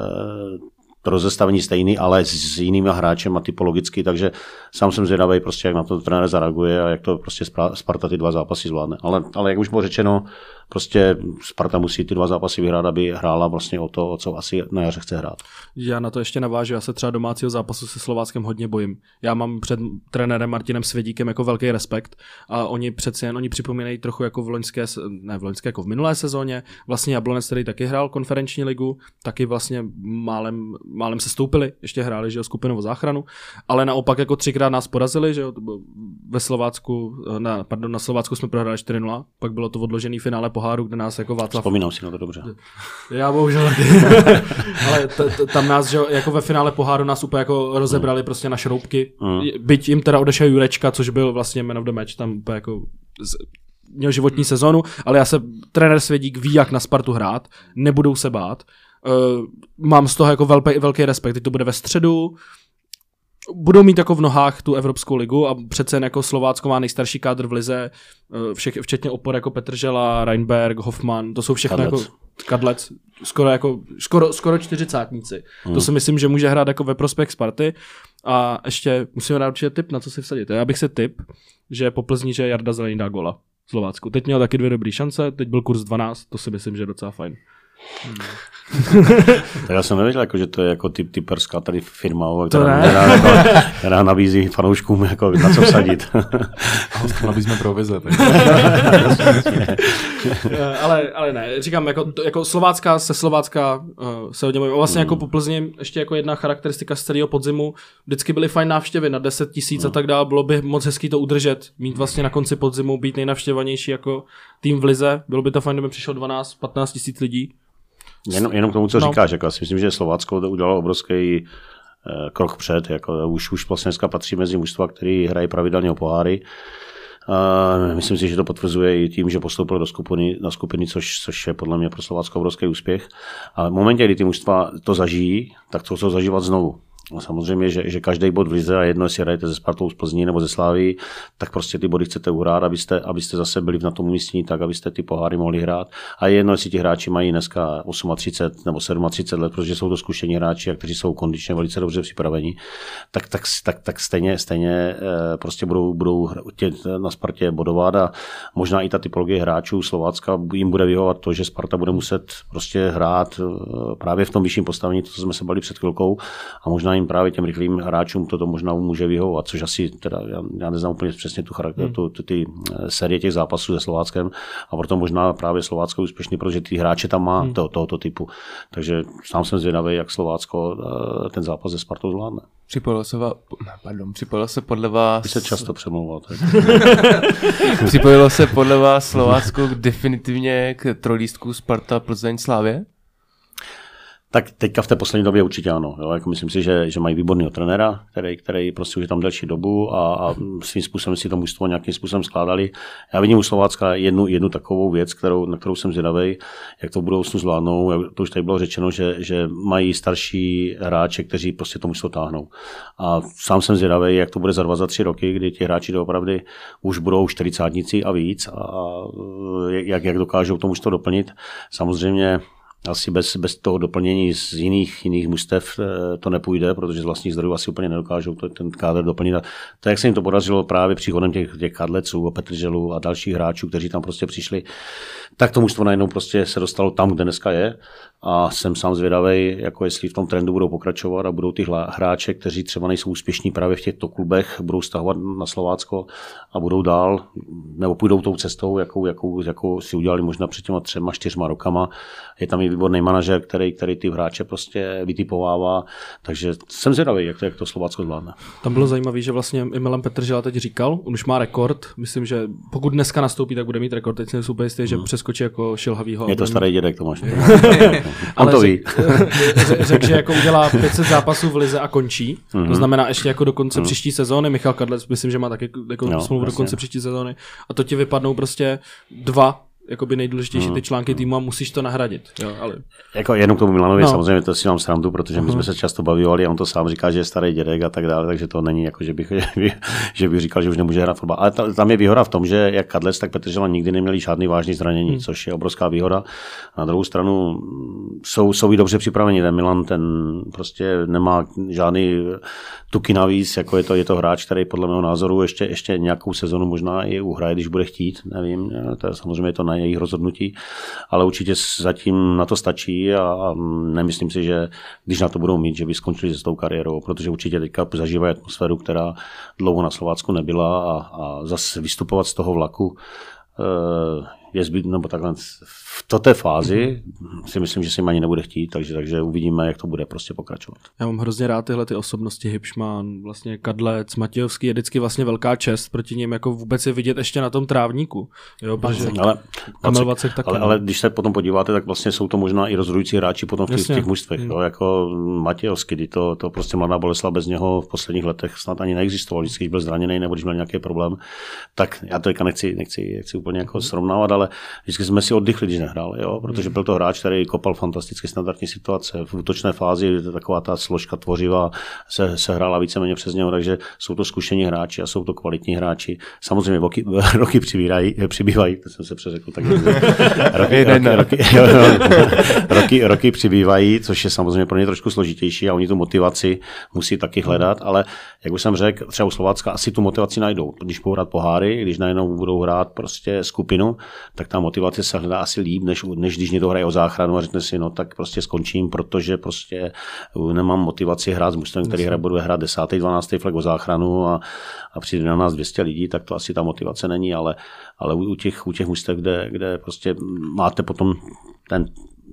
to rozestavení stejný, ale s jinými hráčem a typologicky, takže sám jsem zvědavý, prostě, jak na to trenér zareaguje a jak to prostě Sparta ty dva zápasy zvládne. Ale, ale jak už bylo řečeno, prostě Sparta musí ty dva zápasy vyhrát, aby hrála vlastně o to, o co asi na jaře chce hrát. Já na to ještě navážu, já se třeba domácího zápasu se Slováckem hodně bojím. Já mám před trenérem Martinem Svědíkem jako velký respekt a oni přeci jen oni připomínají trochu jako v loňské, ne v loňské, jako v minulé sezóně. Vlastně Jablonec, který taky hrál konferenční ligu, taky vlastně málem, málem se stoupili, ještě hráli, že jo, skupinovou záchranu, ale naopak jako třikrát nás porazili, že jo, ve Slovácku, na, pardon, na Slovácku jsme prohráli 4-0, pak bylo to odložený finále poháru, kde nás jako Václav... Vzpomínám si na to dobře. Já bohužel Ale t- t- tam nás, že jako ve finále poháru nás úplně jako rozebrali mm. prostě na šroubky. Mm. Byť jim teda odešel Jurečka, což byl vlastně man of the match, tam úplně jako z, měl životní sezonu, ale já se, trenér Svědík ví, jak na Spartu hrát, nebudou se bát. Uh, mám z toho jako velký, velký respekt. Teď to bude ve středu, budou mít jako v nohách tu Evropskou ligu a přece jen jako Slovácko má nejstarší kádr v lize, eh, všech, včetně opor jako Petržela, Reinberg, Hoffman, to jsou všechno Kadlec. jako Kadlec, skoro jako, skoro, skoro čtyřicátníci. Hmm. To si myslím, že může hrát jako ve prospěch Sparty a ještě musíme dát určitě tip, na co si vsadit. Já bych se tip, že po Plzni, že Jarda Zelený dá gola Slovácku. Teď měl taky dvě dobré šance, teď byl kurz 12, to si myslím, že je docela fajn. Hmm. tak já jsem nevěděl, jako, že to je jako typ typerská tady firma, která, která, jako, která, nabízí fanouškům jako, na co vsadit. Nabízíme provize. ale, ale ne, říkám, jako, jako Slovácká se Slovácká uh, se hodně Vlastně jako hmm. jako po Plzni ještě jako jedna charakteristika z celého podzimu, vždycky byly fajn návštěvy na 10 tisíc hmm. a tak dále, bylo by moc hezký to udržet, mít vlastně na konci podzimu, být nejnavštěvanější jako tým v Lize, bylo by to fajn, kdyby přišlo 12-15 tisíc lidí. Jenom, jenom k tomu, co no. říkáš, jako, já si myslím, že Slovácko to udělalo obrovský eh, krok před, jako, už, už vlastně dneska patří mezi mužstva, který hrají pravidelně o poháry. Uh, myslím si, že to potvrzuje i tím, že postoupil do skupiny, na skupiny, což, což je podle mě pro Slovácko obrovský úspěch. Ale v momentě, kdy ty mužstva to zažijí, tak to chcou zažívat znovu. No, samozřejmě, že, že každý bod v lize a jedno, jestli hrajete ze Spartou z Plzní nebo ze Slávy, tak prostě ty body chcete uhrát, abyste, abyste zase byli na tom umístění tak, abyste ty poháry mohli hrát. A jedno, jestli ti hráči mají dneska 38 nebo 37 let, protože jsou to zkušení hráči, kteří jsou kondičně velice dobře připraveni, tak, tak, tak, tak stejně, stejně eh, prostě budou, budou tě na Spartě bodovat a možná i ta typologie hráčů Slovácka jim bude vyhovovat to, že Sparta bude muset prostě hrát eh, právě v tom vyšším postavení, to, co jsme se bali před chvilkou, a možná jim právě těm rychlým hráčům toto možná může vyhovovat, což asi teda, já, já neznám úplně přesně tu charakter, hmm. tu, tu, ty eh, série těch zápasů se Slováckem a proto možná právě Slovácko úspěšný, protože ty hráče tam má hmm. to, tohoto typu. Takže sám jsem zvědavý, jak Slovácko eh, ten zápas ze Spartou zvládne. Připojilo se, va... Pardon, připojilo se podle vás... Vy se často přemlouval. připojilo se podle vás Slovácko definitivně k trojlístku Sparta Plzeň Slávě? Tak teďka v té poslední době určitě ano. Jo. Jako myslím si, že, že mají výborného trenéra, který, který prostě už je tam delší dobu a, a svým způsobem si to mužstvo nějakým způsobem skládali. Já vidím u Slovácka jednu, jednu takovou věc, kterou, na kterou jsem zvědavý, jak to v budoucnu zvládnou. To už tady bylo řečeno, že, že mají starší hráče, kteří prostě to mužstvo táhnou. A sám jsem zvědavý, jak to bude za dva, za tři roky, kdy ti hráči doopravdy už budou čtyřicátníci a víc a jak, jak dokážou to mužstvo doplnit. Samozřejmě asi bez, bez toho doplnění z jiných, jiných mustev eh, to nepůjde, protože z vlastních zdrojů asi úplně nedokážou to, ten kádr doplnit. A to, jak se jim to podařilo právě příchodem těch, těch kadleců a Petrželů a dalších hráčů, kteří tam prostě přišli, tak to mužstvo najednou prostě se dostalo tam, kde dneska je. A jsem sám zvědavý, jako jestli v tom trendu budou pokračovat a budou ty hráče, kteří třeba nejsou úspěšní právě v těchto klubech, budou stahovat na Slovácko a budou dál, nebo půjdou tou cestou, jakou, jakou, jakou si udělali možná před těma třema, čtyřma rokama. Je tam i výborný manažer, který, který ty hráče prostě vytipovává, takže jsem zvědavý, jak to, jak to Slovácko zvládne. Tam bylo zajímavé, že vlastně i Milan Petržela teď říkal, on už má rekord, myslím, že pokud dneska nastoupí, tak bude mít rekord, teď jsem super jistý, že přeskočí jako šilhavýho. Hmm. Je to starý dědek Tomáš. On Ale to ví. řek- Řekl, že jako udělá 500 zápasů v lize a končí. Mhm. To znamená ještě jako do konce příští sezóny. Michal Kadlec, myslím, že má taky jako Jo, smlouvu do konce příští sezóny. A to ti vypadnou prostě dva jakoby nejdůležitější ty články týmu a musíš to nahradit. Jo, ale Jako jenom k tomu Milanovi, No. samozřejmě to si mám srandu, protože my jsme se často bavili a on to sám říká, že je starý dědek a tak dále, takže to není jako, že bych, že bych, že bych říkal, že už nemůže hrát fotbal. Ale ta, tam je výhoda v tom, že jak Kadlec, tak Petržela nikdy neměli žádný vážný zranění, hmm. což je obrovská výhoda. Na druhou stranu jsou, jsou i dobře připraveni. Ten Milan ten prostě nemá žádný tuky navíc, jako je to, je to hráč, který podle mého názoru ještě, ještě nějakou sezonu možná i uhraje, když bude chtít, nevím, to je samozřejmě to na jejich rozhodnutí, ale určitě zatím na to stačí a, nemyslím si, že když na to budou mít, že by skončili se tou kariérou, protože určitě teďka zažívají atmosféru, která dlouho na Slovácku nebyla a, a zase vystupovat z toho vlaku eh, je zbyt, nebo takhle v té fázi si myslím, že se jim ani nebude chtít, takže, takže uvidíme, jak to bude prostě pokračovat. já mám hrozně rád tyhle ty osobnosti Hipšman, vlastně Kadlec, Matějovský je vždycky vlastně velká čest proti ním jako vůbec je vidět ještě na tom trávníku. Jo, protože Ale, Kamil Vacek taky. ale, no. ale, když se potom podíváte, tak vlastně jsou to možná i rozhodující hráči potom v těch, Jasně. těch mužstvech. Jo, jako Matějovský, kdy to, to prostě mladá Boleslav bez něho v posledních letech snad ani neexistoval. Vždycky, když byl zraněný nebo když měl nějaký problém, tak já to nechci, nechci, nechci úplně jako srovnávat, ale vždycky jsme si oddychli, když nehrál, jo, protože byl to hráč, který kopal fantasticky standardní situace. V útočné fázi taková ta složka tvořivá se, se hrála víceméně přes něho, takže jsou to zkušení hráči a jsou to kvalitní hráči. Samozřejmě roky, roky přibírají, přibývají, to jsem se přeřekl, tak roky, roky, roky, roky, roky přibývají, což je samozřejmě pro ně trošku složitější a oni tu motivaci musí taky hledat, ale jak už jsem řekl, třeba u Slovácka asi tu motivaci najdou. Když budou hrát poháry, když najednou budou hrát prostě skupinu, tak ta motivace se hledá asi líp, než, než když někdo hraje o záchranu a řekne si, no tak prostě skončím, protože prostě nemám motivaci hrát s mužstvem, který hra, bude hrát 10. 12. flag o záchranu a, a přijde na nás 200 lidí, tak to asi ta motivace není, ale, ale u těch, u těch mužstev, kde, kde prostě máte potom ten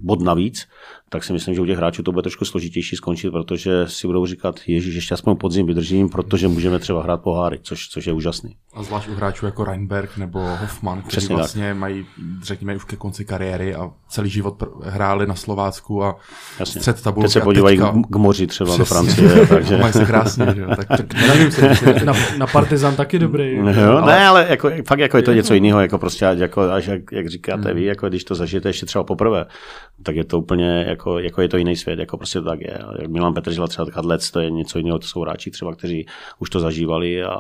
bod navíc, tak si myslím, že u těch hráčů to bude trošku složitější skončit, protože si budou říkat, ježiš, ještě aspoň podzim vydržím, protože můžeme třeba hrát poháry, což, což je úžasný. A zvlášť u hráčů jako Reinberg nebo Hoffman, kteří Přesně tak. vlastně mají, řekněme, už ke konci kariéry a celý život pr- hráli na Slovácku a Jasně. střed tabulky Teď se podívají teďka- k, moři třeba do Přesně. Francie, takže... Mají se krásně, že jo? Tak, tak nevím jestli- na, na Partizan taky dobrý. Jo, ale... Ne, ale jako, fakt jako je to něco jiného, jako prostě, jako, až jak, jak říkáte vy, jako když to zažijete ještě třeba poprvé, tak je to úplně, jako, jako je to jiný svět, jako prostě to tak je. Milan Petržela třeba Kadlec, to je něco jiného, to jsou hráči třeba, kteří už to zažívali a,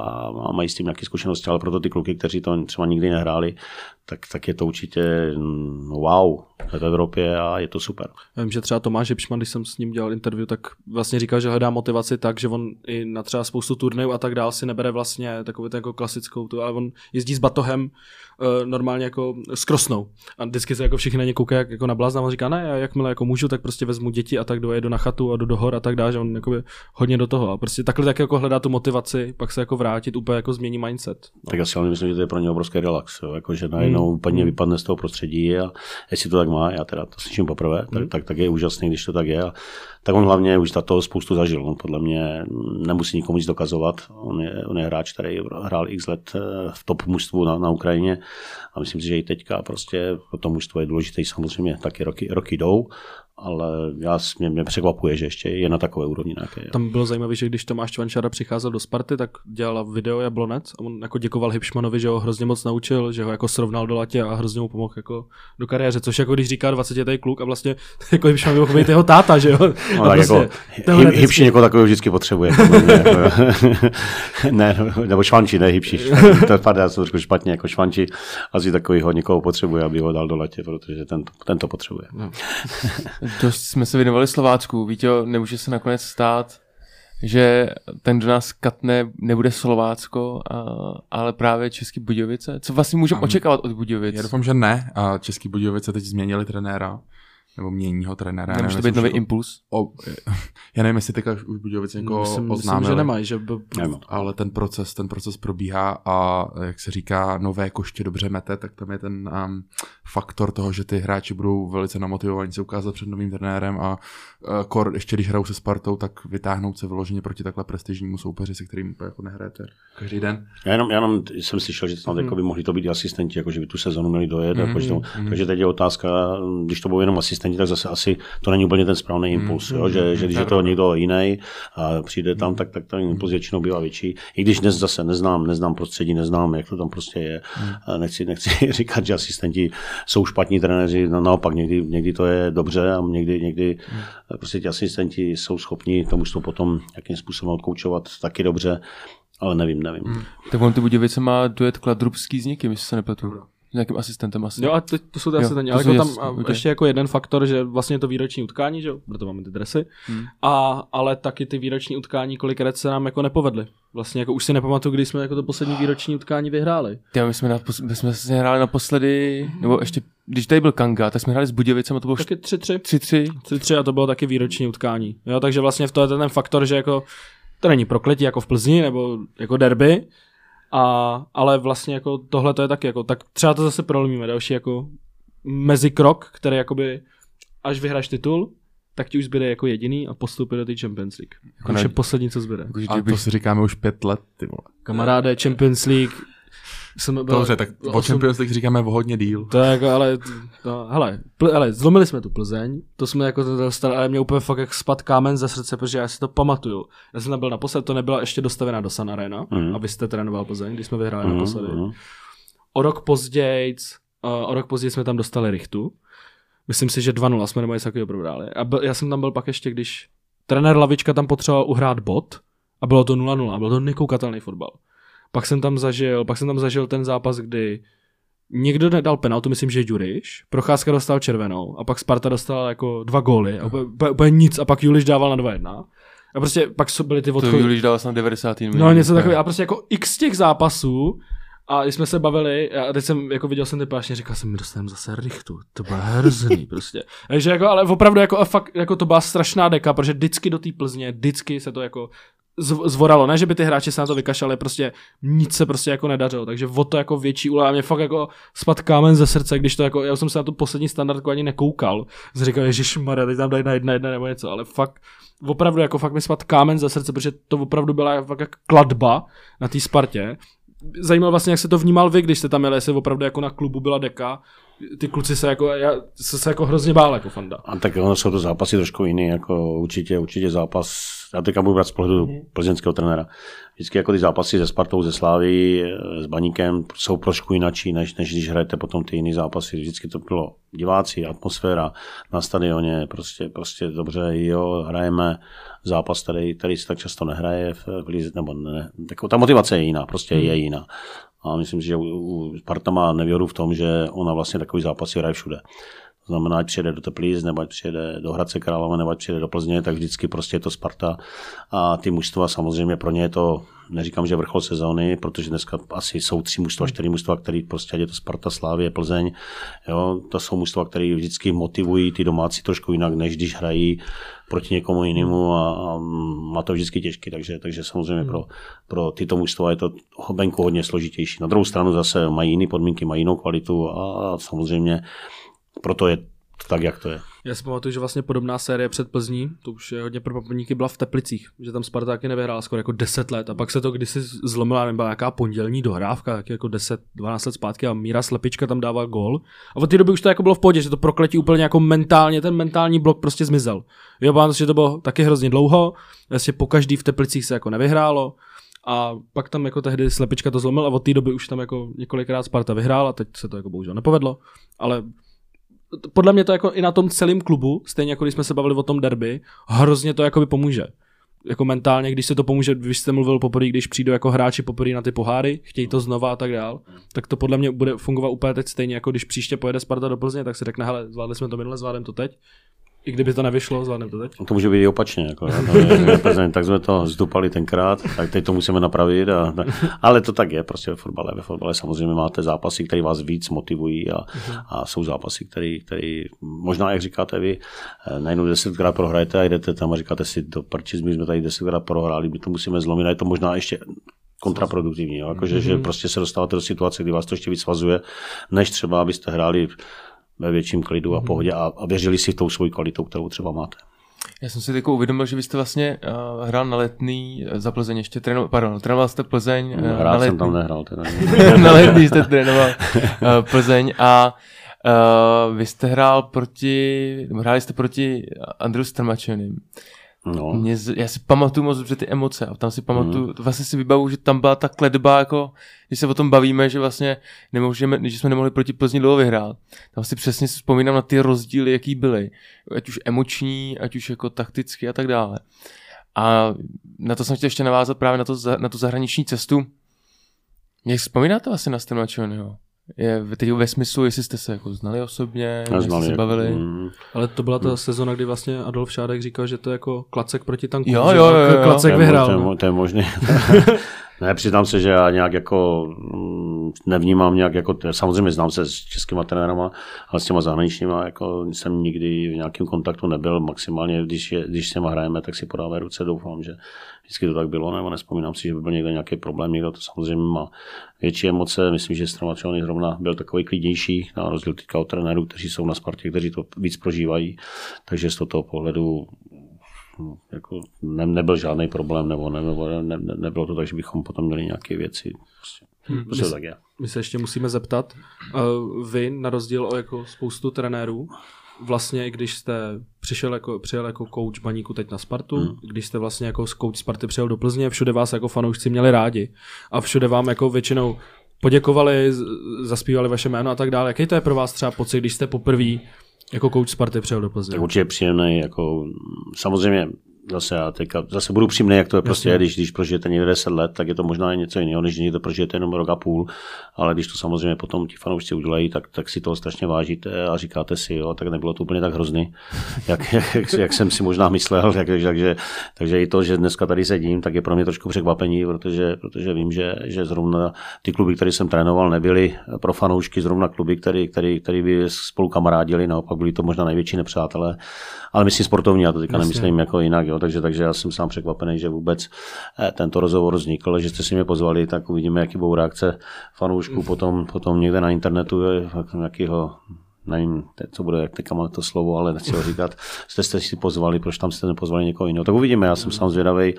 a mají s tím nějaké zkušenosti, ale proto ty kluky, kteří to třeba nikdy nehráli, tak, tak je to určitě mm, wow v Evropě a je to super. Já vím, že třeba Tomáš Hipšman, když jsem s ním dělal interview, tak vlastně říkal, že hledá motivaci tak, že on i na třeba spoustu turnajů a tak dál si nebere vlastně takovou jako klasickou, tu, ale on jezdí s batohem uh, normálně jako s krosnou. A vždycky se jako všichni na ně koukají jak, jako na blázna, a říká, ne, já jakmile jako můžu, tak prostě vezmu děti a tak dojedu na chatu a jdu do hor a tak dále, že on jakoby hodně do toho. A prostě takhle tak jako hledá tu motivaci, pak se jako vrátit, úplně jako změní mindset. No. Tak asi ale myslím, že to je pro ně obrovský relax, jo? Jako, že najednou hmm. Úplně vypadne z toho prostředí a jestli to tak má, já teda to slyším poprvé, tak, tak, tak, je úžasný, když to tak je. A, tak on hlavně už za to spoustu zažil. On podle mě nemusí nikomu nic dokazovat. On je, on je hráč, který hrál x let eh, v top mužstvu na, na Ukrajině a myslím si, že i teďka prostě pro to mužstvo je důležité samozřejmě taky roky, roky jdou, ale já, mě, mě překvapuje, že ještě je na takové úrovni nějaké. jo. Tam bylo zajímavé, že když Tomáš Čvančara přicházel do Sparty, tak dělala video Jablonec a on jako děkoval Hipšmanovi, že ho hrozně moc naučil, že ho jako srovnal do latě a hrozně mu pomohl jako do kariéře, což jako když říká 20 letý kluk a vlastně jako Hipšman by mohl být jeho táta, že jo. No, tak prostě jako, hybší někoho takového vždycky potřebuje. mě, jako, ne, nebo švanči, ne. Švanči, to padá to trošku špatně, jako švanči asi takovýho někoho potřebuje, aby ho dal do letě, protože ten, ten to potřebuje. Dost jsme se věnovali Slovácku. Víte, nemůže se nakonec stát, že ten, kdo nás katne, nebude Slovácko, a, ale právě Český Budějovice? Co vlastně můžeme očekávat od Budějovic? Já doufám, že ne. A Český Budějovice teď změnili trenéra. Nebo mění ho trenéra. Nemůže to být nový impuls. O, já nevím, jestli teďka už Budějovice jako myslím, myslím, oznámili, že nemají, že by, Nevím. ale ten proces, ten proces probíhá a jak se říká, nové koště dobře mete, tak tam je ten um, faktor toho, že ty hráči budou velice namotivovaní se ukázat před novým trenérem a uh, kor, ještě když hrajou se Spartou, tak vytáhnout se vyloženě proti takhle prestižnímu soupeři, se kterým jako nehrajete každý den. Já jenom, já jenom jsem slyšel, že tam jako by mohli to být asistenti, jako že by tu sezonu měli dojet. Jako, že to, takže teď je otázka, když to budou jenom asistenti, tak zase asi to není úplně ten správný impuls. Jo? Že, že, když je to někdo jiný a přijde tam, tak, tak ten impuls většinou bývá větší. I když dnes zase neznám, neznám prostředí, neznám, jak to tam prostě je. A Nechci, nechci říkat, že asistenti jsou špatní trenéři, no, naopak někdy, někdy to je dobře a někdy, někdy prostě ti asistenti jsou schopni tomu to potom jakým způsobem odkoučovat taky dobře. Ale nevím, nevím. Tak on ty Budějovice má duet Kladrubský s někým, jestli se nepletu. Nějakým asistentem asi. Jo a teď to jsou ty Jo, asistenti, to ale jako tam jasný, a ok. ještě jako jeden faktor, že vlastně je to výroční utkání, že jo, proto máme ty dresy, Hmm. a, ale taky ty výroční utkání kolikrát se nám jako nepovedly. Vlastně jako už si nepamatuju, kdy jsme jako to poslední výroční utkání vyhráli. Ty, my jsme, napos- my jsme se hráli naposledy, nebo ještě, když tady byl Kanga, tak jsme hráli s Budějovicem a to bylo Taky 3-3. 3-3. 3-3 a to bylo taky výroční utkání. Jo, takže vlastně v to je ten faktor, že jako to není prokletí jako v Plzni nebo jako derby, a, ale vlastně jako tohle to je taky jako, tak třeba to zase prolomíme, další jako mezikrok, který jakoby, až vyhráš titul, tak ti už zbyde jako jediný a postupit do té Champions League. Jako ne- už je poslední, co zbyde. Jakože, A to si říkáme už pět let, ty vole. Kamaráde, Champions League, jsem byl, Dobře, tak o osm- Champions League říkáme o hodně díl. To je jako, ale, no, hele, pl, hele, zlomili jsme tu Plzeň, to jsme jako dostali, ale mě úplně fakt jak spad kámen ze srdce, protože já si to pamatuju. Já jsem tam byl naposled, to nebyla ještě dostavená do San Arena, mm. a vy jste trénoval Plzeň, když jsme vyhráli Mhm, naposledy. mhm. O rok později, uh, o rok později jsme tam dostali Richtu. Myslím si, že 2-0 jsme nebo něco takového prohráli. A byl, já jsem tam byl pak ještě, když trenér Lavička tam potřeboval uhrát bod a bylo to 0-0 a byl to nekoukatelný fotbal. Pak jsem tam zažil, pak jsem tam zažil ten zápas, kdy někdo nedal penaltu, myslím, že Juriš, Procházka dostal červenou a pak Sparta dostala jako dva góly a úplně, úplně, nic a pak Juliš dával na 2-1. A prostě pak byly ty To odchody. Juliš dal snad 90. No něco takového. A prostě jako x těch zápasů a když jsme se bavili, a teď jsem jako viděl jsem ty pášně, říkal jsem, my dostaneme zase rychtu, to bylo hrozný prostě. Takže jako, ale opravdu jako, a fakt, jako to byla strašná deka, protože vždycky do té Plzně, vždycky se to jako zv- zvoralo, ne, že by ty hráči se na to vykašlali, prostě nic se prostě jako nedařilo, takže o to jako větší úle a mě fakt jako spad kámen ze srdce, když to jako, já jsem se na tu poslední standardku ani nekoukal, jsem říkal, ježišmarja, teď tam dají na jedna jedna nebo něco, ale fakt, opravdu jako fakt mi spad kámen ze srdce, protože to opravdu byla fakt jak kladba na té Spartě. Zajímalo vlastně, jak se to vnímal vy, když jste tam jeli, jestli opravdu jako na klubu byla deka, ty kluci se jako, já se, se jako hrozně bál jako fanda. A tak ono jsou to zápasy trošku jiný, jako určitě, určitě zápas, já teďka budu brát z pohledu plzeňského trenéra. Vždycky jako ty zápasy se Spartou, ze Slávy, s Baníkem jsou trošku jinačí, než, než když hrajete potom ty jiný zápasy. Vždycky to bylo diváci, atmosféra na stadioně, prostě, prostě dobře, jo, hrajeme zápas, který, který se tak často nehraje v, v lize, nebo ne, tak ta motivace je jiná, prostě je jiná. A myslím si, že Sparta má nevýhodu v tom, že ona vlastně takový zápasy hraje všude. To znamená, ať přijede do Teplíc, nebo ať přijede do Hradce Králové, nebo ať přijede do Plzně, tak vždycky prostě je to Sparta. A ty mužstva samozřejmě pro ně je to, neříkám, že vrchol sezóny, protože dneska asi jsou tři mužstva, čtyři mužstva, který prostě je to Sparta, Slávě, Plzeň. Jo, to jsou mužstva, které vždycky motivují ty domácí trošku jinak, než když hrají proti někomu jinému a, a má to vždycky těžké, takže, takže samozřejmě pro, pro tyto mužstva je to venku hodně složitější. Na druhou stranu zase mají jiné podmínky, mají jinou kvalitu a samozřejmě proto je tak, jak to je. Já si pamatuju, že vlastně podobná série před Plzní, to už je hodně pro papaníky, byla v Teplicích, že tam Sparta taky nevyhrála skoro jako 10 let a pak se to kdysi zlomila, nebyla nějaká pondělní dohrávka, taky jako 10, 12 let zpátky a Míra Slepička tam dával gol. A od té doby už to jako bylo v pohodě, že to prokletí úplně jako mentálně, ten mentální blok prostě zmizel. Jo, pamatuju, že to bylo taky hrozně dlouho, vlastně po každý v Teplicích se jako nevyhrálo. A pak tam jako tehdy Slepička to zlomil a od té doby už tam jako několikrát Sparta vyhrála, teď se to jako bohužel nepovedlo, ale podle mě to jako i na tom celém klubu, stejně jako když jsme se bavili o tom derby, hrozně to jakoby pomůže. Jako mentálně, když se to pomůže, vy jste mluvil poprvé, když přijdou jako hráči poprvé na ty poháry, chtějí to znova a tak dál, tak to podle mě bude fungovat úplně teď stejně, jako když příště pojede Sparta do Plzně, tak si řekne, hele, zvládli jsme to minule, zvládneme to teď. I kdyby to nevyšlo, zvládneme to teď. To může být i opačně. Jako, tak jsme to zdupali tenkrát, tak teď to musíme napravit. A, ale to tak je prostě ve fotbale. Ve fotbale samozřejmě máte zápasy, které vás víc motivují a, a jsou zápasy, které, které možná, jak říkáte vy, najednou desetkrát prohrajete a jdete tam a říkáte si, do prčic, my jsme tady desetkrát prohráli, my to musíme zlomit a je to možná ještě kontraproduktivní. Jo? Jako, že, že prostě se dostáváte do situace, kdy vás to ještě víc svazuje, než třeba abyste hráli ve větším klidu a pohodě a, a věřili si tou svojí kvalitou, kterou třeba máte. Já jsem si teď uvědomil, že vy jste vlastně uh, hrál na letný za Plzeň ještě, trénoval, pardon, trénoval jste Plzeň. Uh, Hrát na letný, jsem tam nehrál. Teda. na letný jste trénoval uh, Plzeň a uh, vy jste hrál proti, hráli jste proti Andrew Strmačenim. No. Mě, já si pamatuju moc dobře ty emoce a tam si pamatuju, mm. vlastně si vybavu, že tam byla ta kledba, jako, když se o tom bavíme, že vlastně nemůžeme, že jsme nemohli proti Plzni dlouho vyhrát. Tam si přesně si vzpomínám na ty rozdíly, jaký byly. Ať už emoční, ať už jako takticky a tak dále. A na to jsem chtěl ještě navázat právě na, to, na tu zahraniční cestu. Jak vzpomínáte asi na Strmačonyho? Je teď ve smyslu, jestli jste se jako znali osobně, jste se bavili. Mm. Ale to byla ta sezona, kdy vlastně Adolf Šádek říkal, že to je jako klacek proti tanku. Jo, že jo, jo, jo. To Klacek je, vyhrál. mo- to, je, no. to je možné. ne, přiznám se, že já nějak jako mm, nevnímám nějak jako, samozřejmě znám se s českýma trenérama, ale s těma zahraničníma jako jsem nikdy v nějakém kontaktu nebyl, maximálně když, je, když s těma hrajeme, tak si podáme ruce, doufám, že vždycky to tak bylo, nebo nespomínám si, že by byl někde nějaký problém, někdo to samozřejmě má větší emoce, myslím, že Stramačony zrovna byl takový klidnější, na rozdíl teďka od trenérů, kteří jsou na Spartě, kteří to víc prožívají, takže z toho pohledu no, jako ne, nebyl žádný problém, nebo, ne, nebo ne, ne, nebylo to tak, že bychom potom měli nějaké věci. Prostě, prostě to tak je. My se ještě musíme zeptat, uh, vy na rozdíl o jako spoustu trenérů, vlastně když jste přišel jako, přijel jako coach baníku teď na Spartu, hmm. když jste vlastně jako coach Sparty přijel do Plzně, všude vás jako fanoušci měli rádi a všude vám jako většinou poděkovali, zaspívali vaše jméno a tak dále. Jaký to je pro vás třeba pocit, když jste poprvé jako coach Sparty přijel do Plzně? Tak určitě příjemný, jako samozřejmě zase já teďka, zase budu přímý, jak to je prostě, když, když prožijete někde 10 let, tak je to možná něco jiného, než někde prožijete jenom rok a půl, ale když to samozřejmě potom ti fanoušci udělají, tak, tak si toho strašně vážíte a říkáte si, jo, tak nebylo to úplně tak hrozný, jak, jak, jak jsem si možná myslel, tak, takže, takže i to, že dneska tady sedím, tak je pro mě trošku překvapení, protože, protože vím, že, že zrovna ty kluby, které jsem trénoval, nebyly pro fanoušky zrovna kluby, které, které, které by spolu kamarádili, naopak byli to možná největší nepřátelé, ale myslím sportovní, já to teďka Jasně. nemyslím jako jinak, jo, takže, takže já jsem sám překvapený, že vůbec eh, tento rozhovor vznikl, že jste si mě pozvali, tak uvidíme, jaký budou reakce fanoušků, potom, potom někde na internetu, je, nějakýho nevím, co bude, jak teďka mám to slovo, ale nechci ho říkat, jste, jste si pozvali, proč tam jste nepozvali někoho jiného. Tak uvidíme, já jsem sám zvědavý,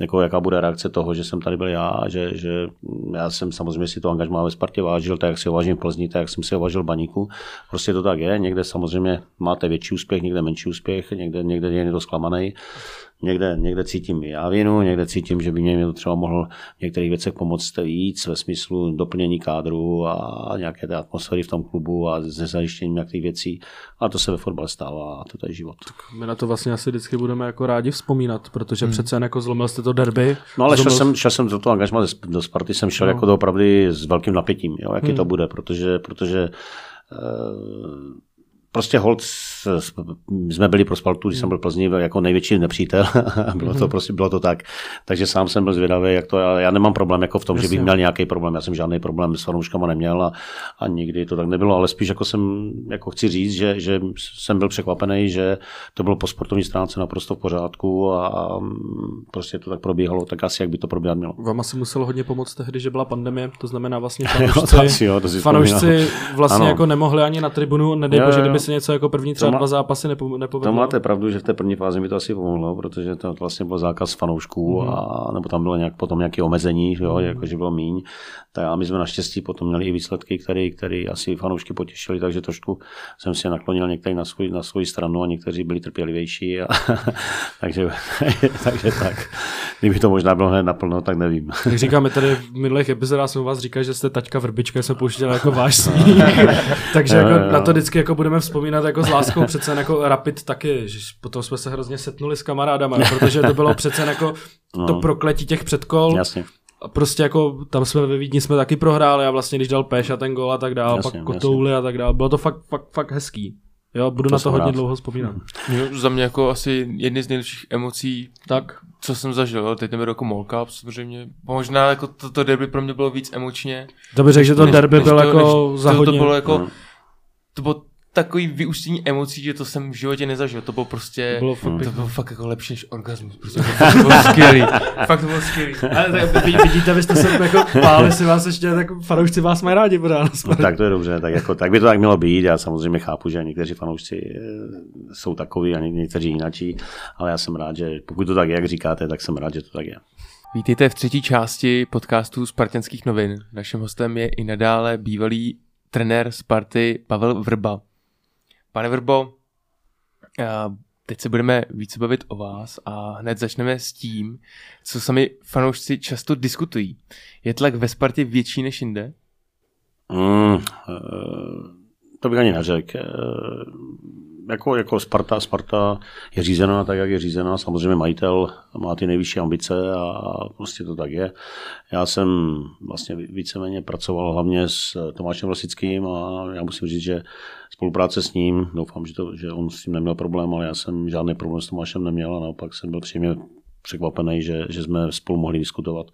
jako jaká bude reakce toho, že jsem tady byl já, že, že já jsem samozřejmě si to angažmá ve Spartě vážil, tak jak si ho vážím v Plzni, tak jak jsem si ho vážil v Baníku. Prostě to tak je, někde samozřejmě máte větší úspěch, někde menší úspěch, někde, někde je někdo zklamaný. Někde, někde cítím já vinu, někde cítím, že by mě to třeba mohl v některých věcech pomoct víc ve smyslu doplnění kádru a nějaké té atmosféry v tom klubu a se zajištěním nějakých věcí. A to se ve fotbale stává a to je život. My na to vlastně asi vždycky budeme jako rádi vzpomínat, protože hmm. přece jen jako zlomil jste to derby. No ale šel zlomil... jsem, šel jsem do toho angažma do Sparty, jsem šel no. jako doopravdy s velkým napětím, jo, jaký hmm. to bude, protože, protože uh, prostě hold jsme byli pro Spartu, když jsem byl Plzni jako největší nepřítel. bylo to prostě, bylo to tak. Takže sám jsem byl zvědavý, jak to, já, já nemám problém jako v tom, Jasně. že bych měl nějaký problém. Já jsem žádný problém s fanouškama neměl a, a nikdy to tak nebylo, ale spíš jako jsem, jako chci říct, že, že jsem byl překvapený, že to bylo po sportovní stránce naprosto v pořádku a, a prostě to tak probíhalo, tak asi jak by to probíhat mělo. Vám asi muselo hodně pomoct tehdy, že byla pandemie, to znamená vlastně fanoušci, jo, to si, jo, to fanoušci vlastně ano. jako nemohli ani na tribunu, nedej bože, kdyby se něco jako první třeba dva zápasy nepo, nepovedlo. To máte pravdu, že v té první fázi mi to asi pomohlo, protože to vlastně byl zákaz fanoušků, mm. a, nebo tam bylo nějak, potom nějaké omezení, jo, mm. jako, že bylo míň. Tak a my jsme naštěstí potom měli i výsledky, které, které asi fanoušky potěšily, takže trošku jsem si naklonil některý na svou, na svou stranu a někteří byli trpělivější. A, takže, takže tak. Kdyby to možná bylo hned naplno, tak nevím. Jak říkáme tady v minulých epizodách jsme vás říkali, že jste taťka vrbička, jsme pouštěli jako váš Takže jako na to vždycky jako budeme vzpomínat jako s láskou přece jako Rapid taky, že potom jsme se hrozně setnuli s kamarádama, protože to bylo přece jako no. to prokletí těch předkol. Jasně. A prostě jako tam jsme ve Vídni jsme taky prohráli a vlastně když dal Péša ten gol a tak dále, pak Kotouly a tak dále. Bylo to fakt, fakt, fakt hezký. Jo, budu To na to hodně rád. dlouho vzpomínat. Jo, za mě jako asi jedny z nejlepších emocí, Tak, co jsem zažil. jo. Teď nebudu jako Mall Cup, samozřejmě. Možná jako to, to derby pro mě bylo víc emočně. to bych řekl, že to Než- derby než byl to- jako než- za to, hodně. to bylo jako, No. to bylo takový vyústění emocí, že to jsem v životě nezažil. To bylo prostě, To bylo fakt to bylo fakt jako lepší než orgasmus. Prostě to, bylo skvělý. Fakt to bylo skvělý. Ale tak vid- vidíte, vy jste se jako páli si vás ještě, tak fanoušci vás mají rádi. No, tak to je dobře, tak, jako, tak by to tak mělo být. Já samozřejmě chápu, že někteří fanoušci eh, jsou takový a ně- někteří jinačí, ale já jsem rád, že pokud to tak je, jak říkáte, tak jsem rád, že to tak je. Vítejte v třetí části podcastu Spartanských novin. Naším hostem je i nadále bývalý trenér Sparty Pavel Vrba. Pane Vrbo, a teď se budeme více bavit o vás a hned začneme s tím, co sami fanoušci často diskutují. Je tlak ve Spartě větší než jinde? Mm, eh, to bych ani neřekl. Jako, jako Sparta, Sparta je řízená tak, jak je řízená. Samozřejmě majitel má ty nejvyšší ambice a prostě to tak je. Já jsem vlastně víceméně pracoval hlavně s Tomášem Rosickým a já musím říct, že spolupráce s ním, doufám, že, to, že on s tím neměl problém, ale já jsem žádný problém s Tomášem neměl a naopak jsem byl příjemně překvapený, že, že jsme spolu mohli diskutovat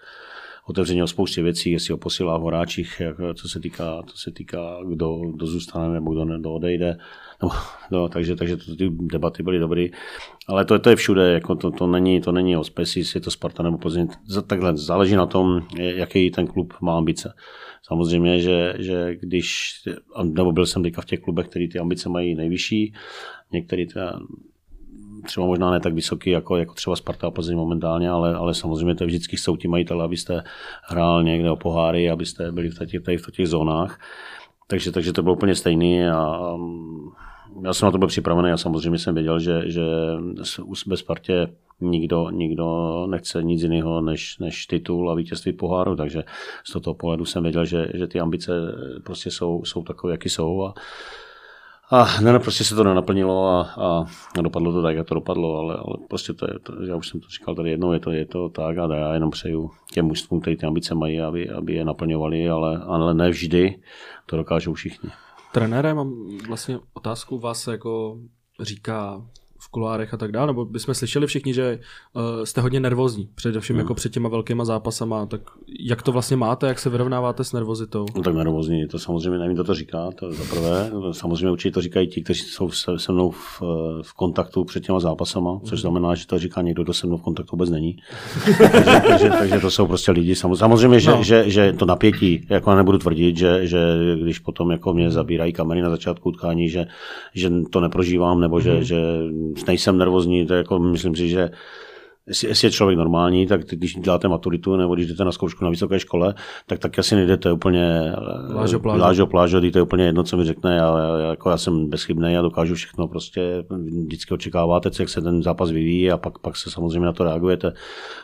otevřeně o spoustě věcí, jestli ho posílá v horáčích, jak, co se týká, co se týká kdo, kdo zůstane nebo kdo, kdo odejde. No, no, takže, takže to, ty debaty byly dobré. Ale to, to je všude, jako to, to, není, to není o Spesis, je to Sparta nebo Plzeň. Takhle záleží na tom, jaký ten klub má ambice. Samozřejmě, že, že když, nebo byl jsem teďka v těch klubech, který ty ambice mají nejvyšší, některý teda třeba možná ne tak vysoký, jako, jako třeba Sparta a Plzeň momentálně, ale, ale samozřejmě to vždycky jsou ti majitel, abyste hrál někde o poháry, abyste byli v těch, tady v těch zónách. Takže, takže to bylo úplně stejný a um, já jsem na to byl připravený a samozřejmě jsem věděl, že, že bez Spartě nikdo, nikdo nechce nic jiného než, než titul a vítězství poháru, takže z toho pohledu jsem věděl, že, že ty ambice prostě jsou, jsou takové, jaký jsou a, a ne, ne, prostě se to nenaplnilo a, a, dopadlo to tak, jak to dopadlo, ale, ale prostě to je, to, já už jsem to říkal tady jednou, je to, je to tak a já jenom přeju těm mužstvům, které ty ambice mají, aby, aby je naplňovali, ale, ale ne vždy to dokážou všichni. Trenére, mám vlastně otázku, vás jako říká v kulárech a tak dále, nebo bychom slyšeli všichni, že uh, jste hodně nervózní, především jako před těma velkýma zápasama, tak jak to vlastně máte, jak se vyrovnáváte s nervozitou? No tak nervózní, to samozřejmě nevím, kdo to říká, to za prvé. Samozřejmě určitě to říkají ti, kteří jsou se, se mnou v, v, kontaktu před těma zápasama, což znamená, že to říká někdo, kdo se mnou v kontaktu vůbec není. takže, takže, takže, to jsou prostě lidi. Samo- Samozřejmě, že, No. že, že, to napětí, jako já nebudu tvrdit, že, že když potom jako mě zabírají kamery na začátku utkání, že, že to neprožívám, nebo že, že nejsem nervózní, to jako myslím si, že Jestli, jestli je člověk normální, tak když děláte maturitu nebo když jdete na zkoušku na vysoké škole, tak taky asi nejdete úplně Lážo, plážo. lážo, plážo to je úplně jedno, co mi řekne. Já, já, jako já jsem bezchybný a dokážu všechno prostě, vždycky očekáváte, jak se ten zápas vyvíjí a pak, pak se samozřejmě na to reagujete.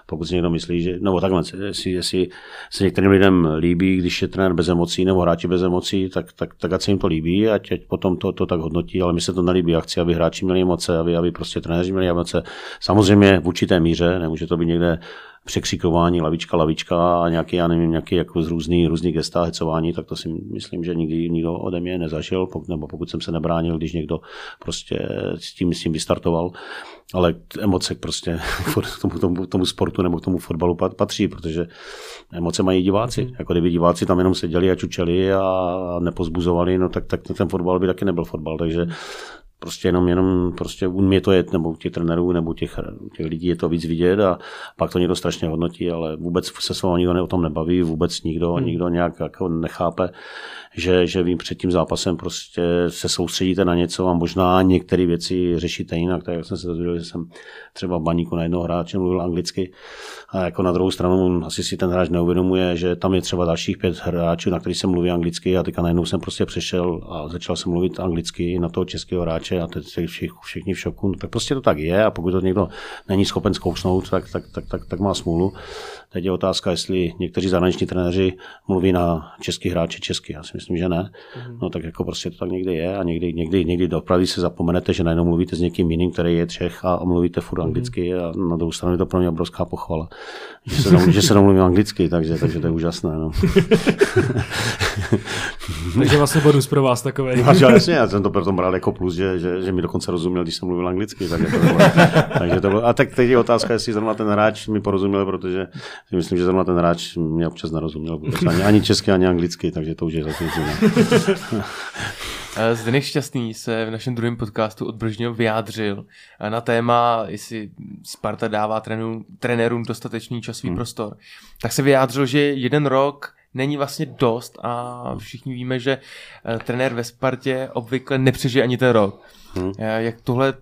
Pokud si někdo myslí, že, nebo takhle, jestli, jestli se některým lidem líbí, když je trenér bez emocí nebo hráči bez emocí, tak, tak, tak ať se jim to líbí, ať, ať potom to, to tak hodnotí, ale mi se to nelíbí. Já chci, aby hráči měli emoce, aby, aby prostě trenéři měli emoce. Samozřejmě v určité míře, nemůže to být někde překřikování, lavička, lavička a nějaký, já nevím, nějaký jako z různý, různý gesta, hecování, tak to si myslím, že nikdy nikdo ode mě nezažil, pokud, nebo pokud jsem se nebránil, když někdo prostě s tím, s tím vystartoval. Ale emoce prostě k tomu, tomu, tomu sportu nebo k tomu fotbalu pat- patří, protože emoce mají diváci. Mm. Jako kdyby diváci tam jenom seděli a čučeli a nepozbuzovali, no tak, tak ten fotbal by taky nebyl fotbal. Takže prostě jenom, jenom prostě u mě to je, nebo u těch trenérů, nebo u těch, u těch lidí je to víc vidět a pak to někdo strašně hodnotí, ale vůbec se s vámi nikdo o tom nebaví, vůbec nikdo, hmm. nikdo nějak jako nechápe, že, že vy před tím zápasem prostě se soustředíte na něco a možná některé věci řešíte jinak, tak jak jsem se dozvěděl, že jsem třeba v baníku na jednoho hráče mluvil anglicky a jako na druhou stranu asi si ten hráč neuvědomuje, že tam je třeba dalších pět hráčů, na který se mluví anglicky a teďka najednou jsem prostě přešel a začal jsem mluvit anglicky na toho českého hráče a teď se všichni, všichni v šoku. Tak prostě to tak je a pokud to někdo není schopen zkousnout, tak, tak, tak, tak, tak má smůlu. Teď je otázka, jestli někteří zahraniční trenéři mluví na český hráči česky. Já si myslím, že ne. No tak jako prostě to tak někdy je a někdy, někdy, někdy dopravdy se zapomenete, že najednou mluvíte s někým jiným, který je Čech a mluvíte furt anglicky a na druhou stranu je to pro mě obrovská pochvala, že se, domluví, že se domluvím anglicky, takže, takže to je úžasné. No. Takže vlastně bonus pro vás takový. No, že jasně, já jsem to proto bral jako plus, že, že, že mi dokonce rozuměl, když jsem mluvil anglicky. Tak to bylo, takže to bylo, a tak teď je otázka, jestli zrovna ten hráč mi porozuměl, protože si myslím, že zrovna ten hráč mě občas nerozuměl vůbec. Ani, ani česky, ani anglicky, takže to už je zase Eh, Zdeněk Šťastný se v našem druhém podcastu od Bržního vyjádřil eh, na téma, jestli Sparta dává trenérům, trenérům dostatečný časový hmm. prostor. Tak se vyjádřil, že jeden rok není vlastně dost a všichni víme, že eh, trenér ve Spartě obvykle nepřežije ani ten rok. Hmm. Jak tohle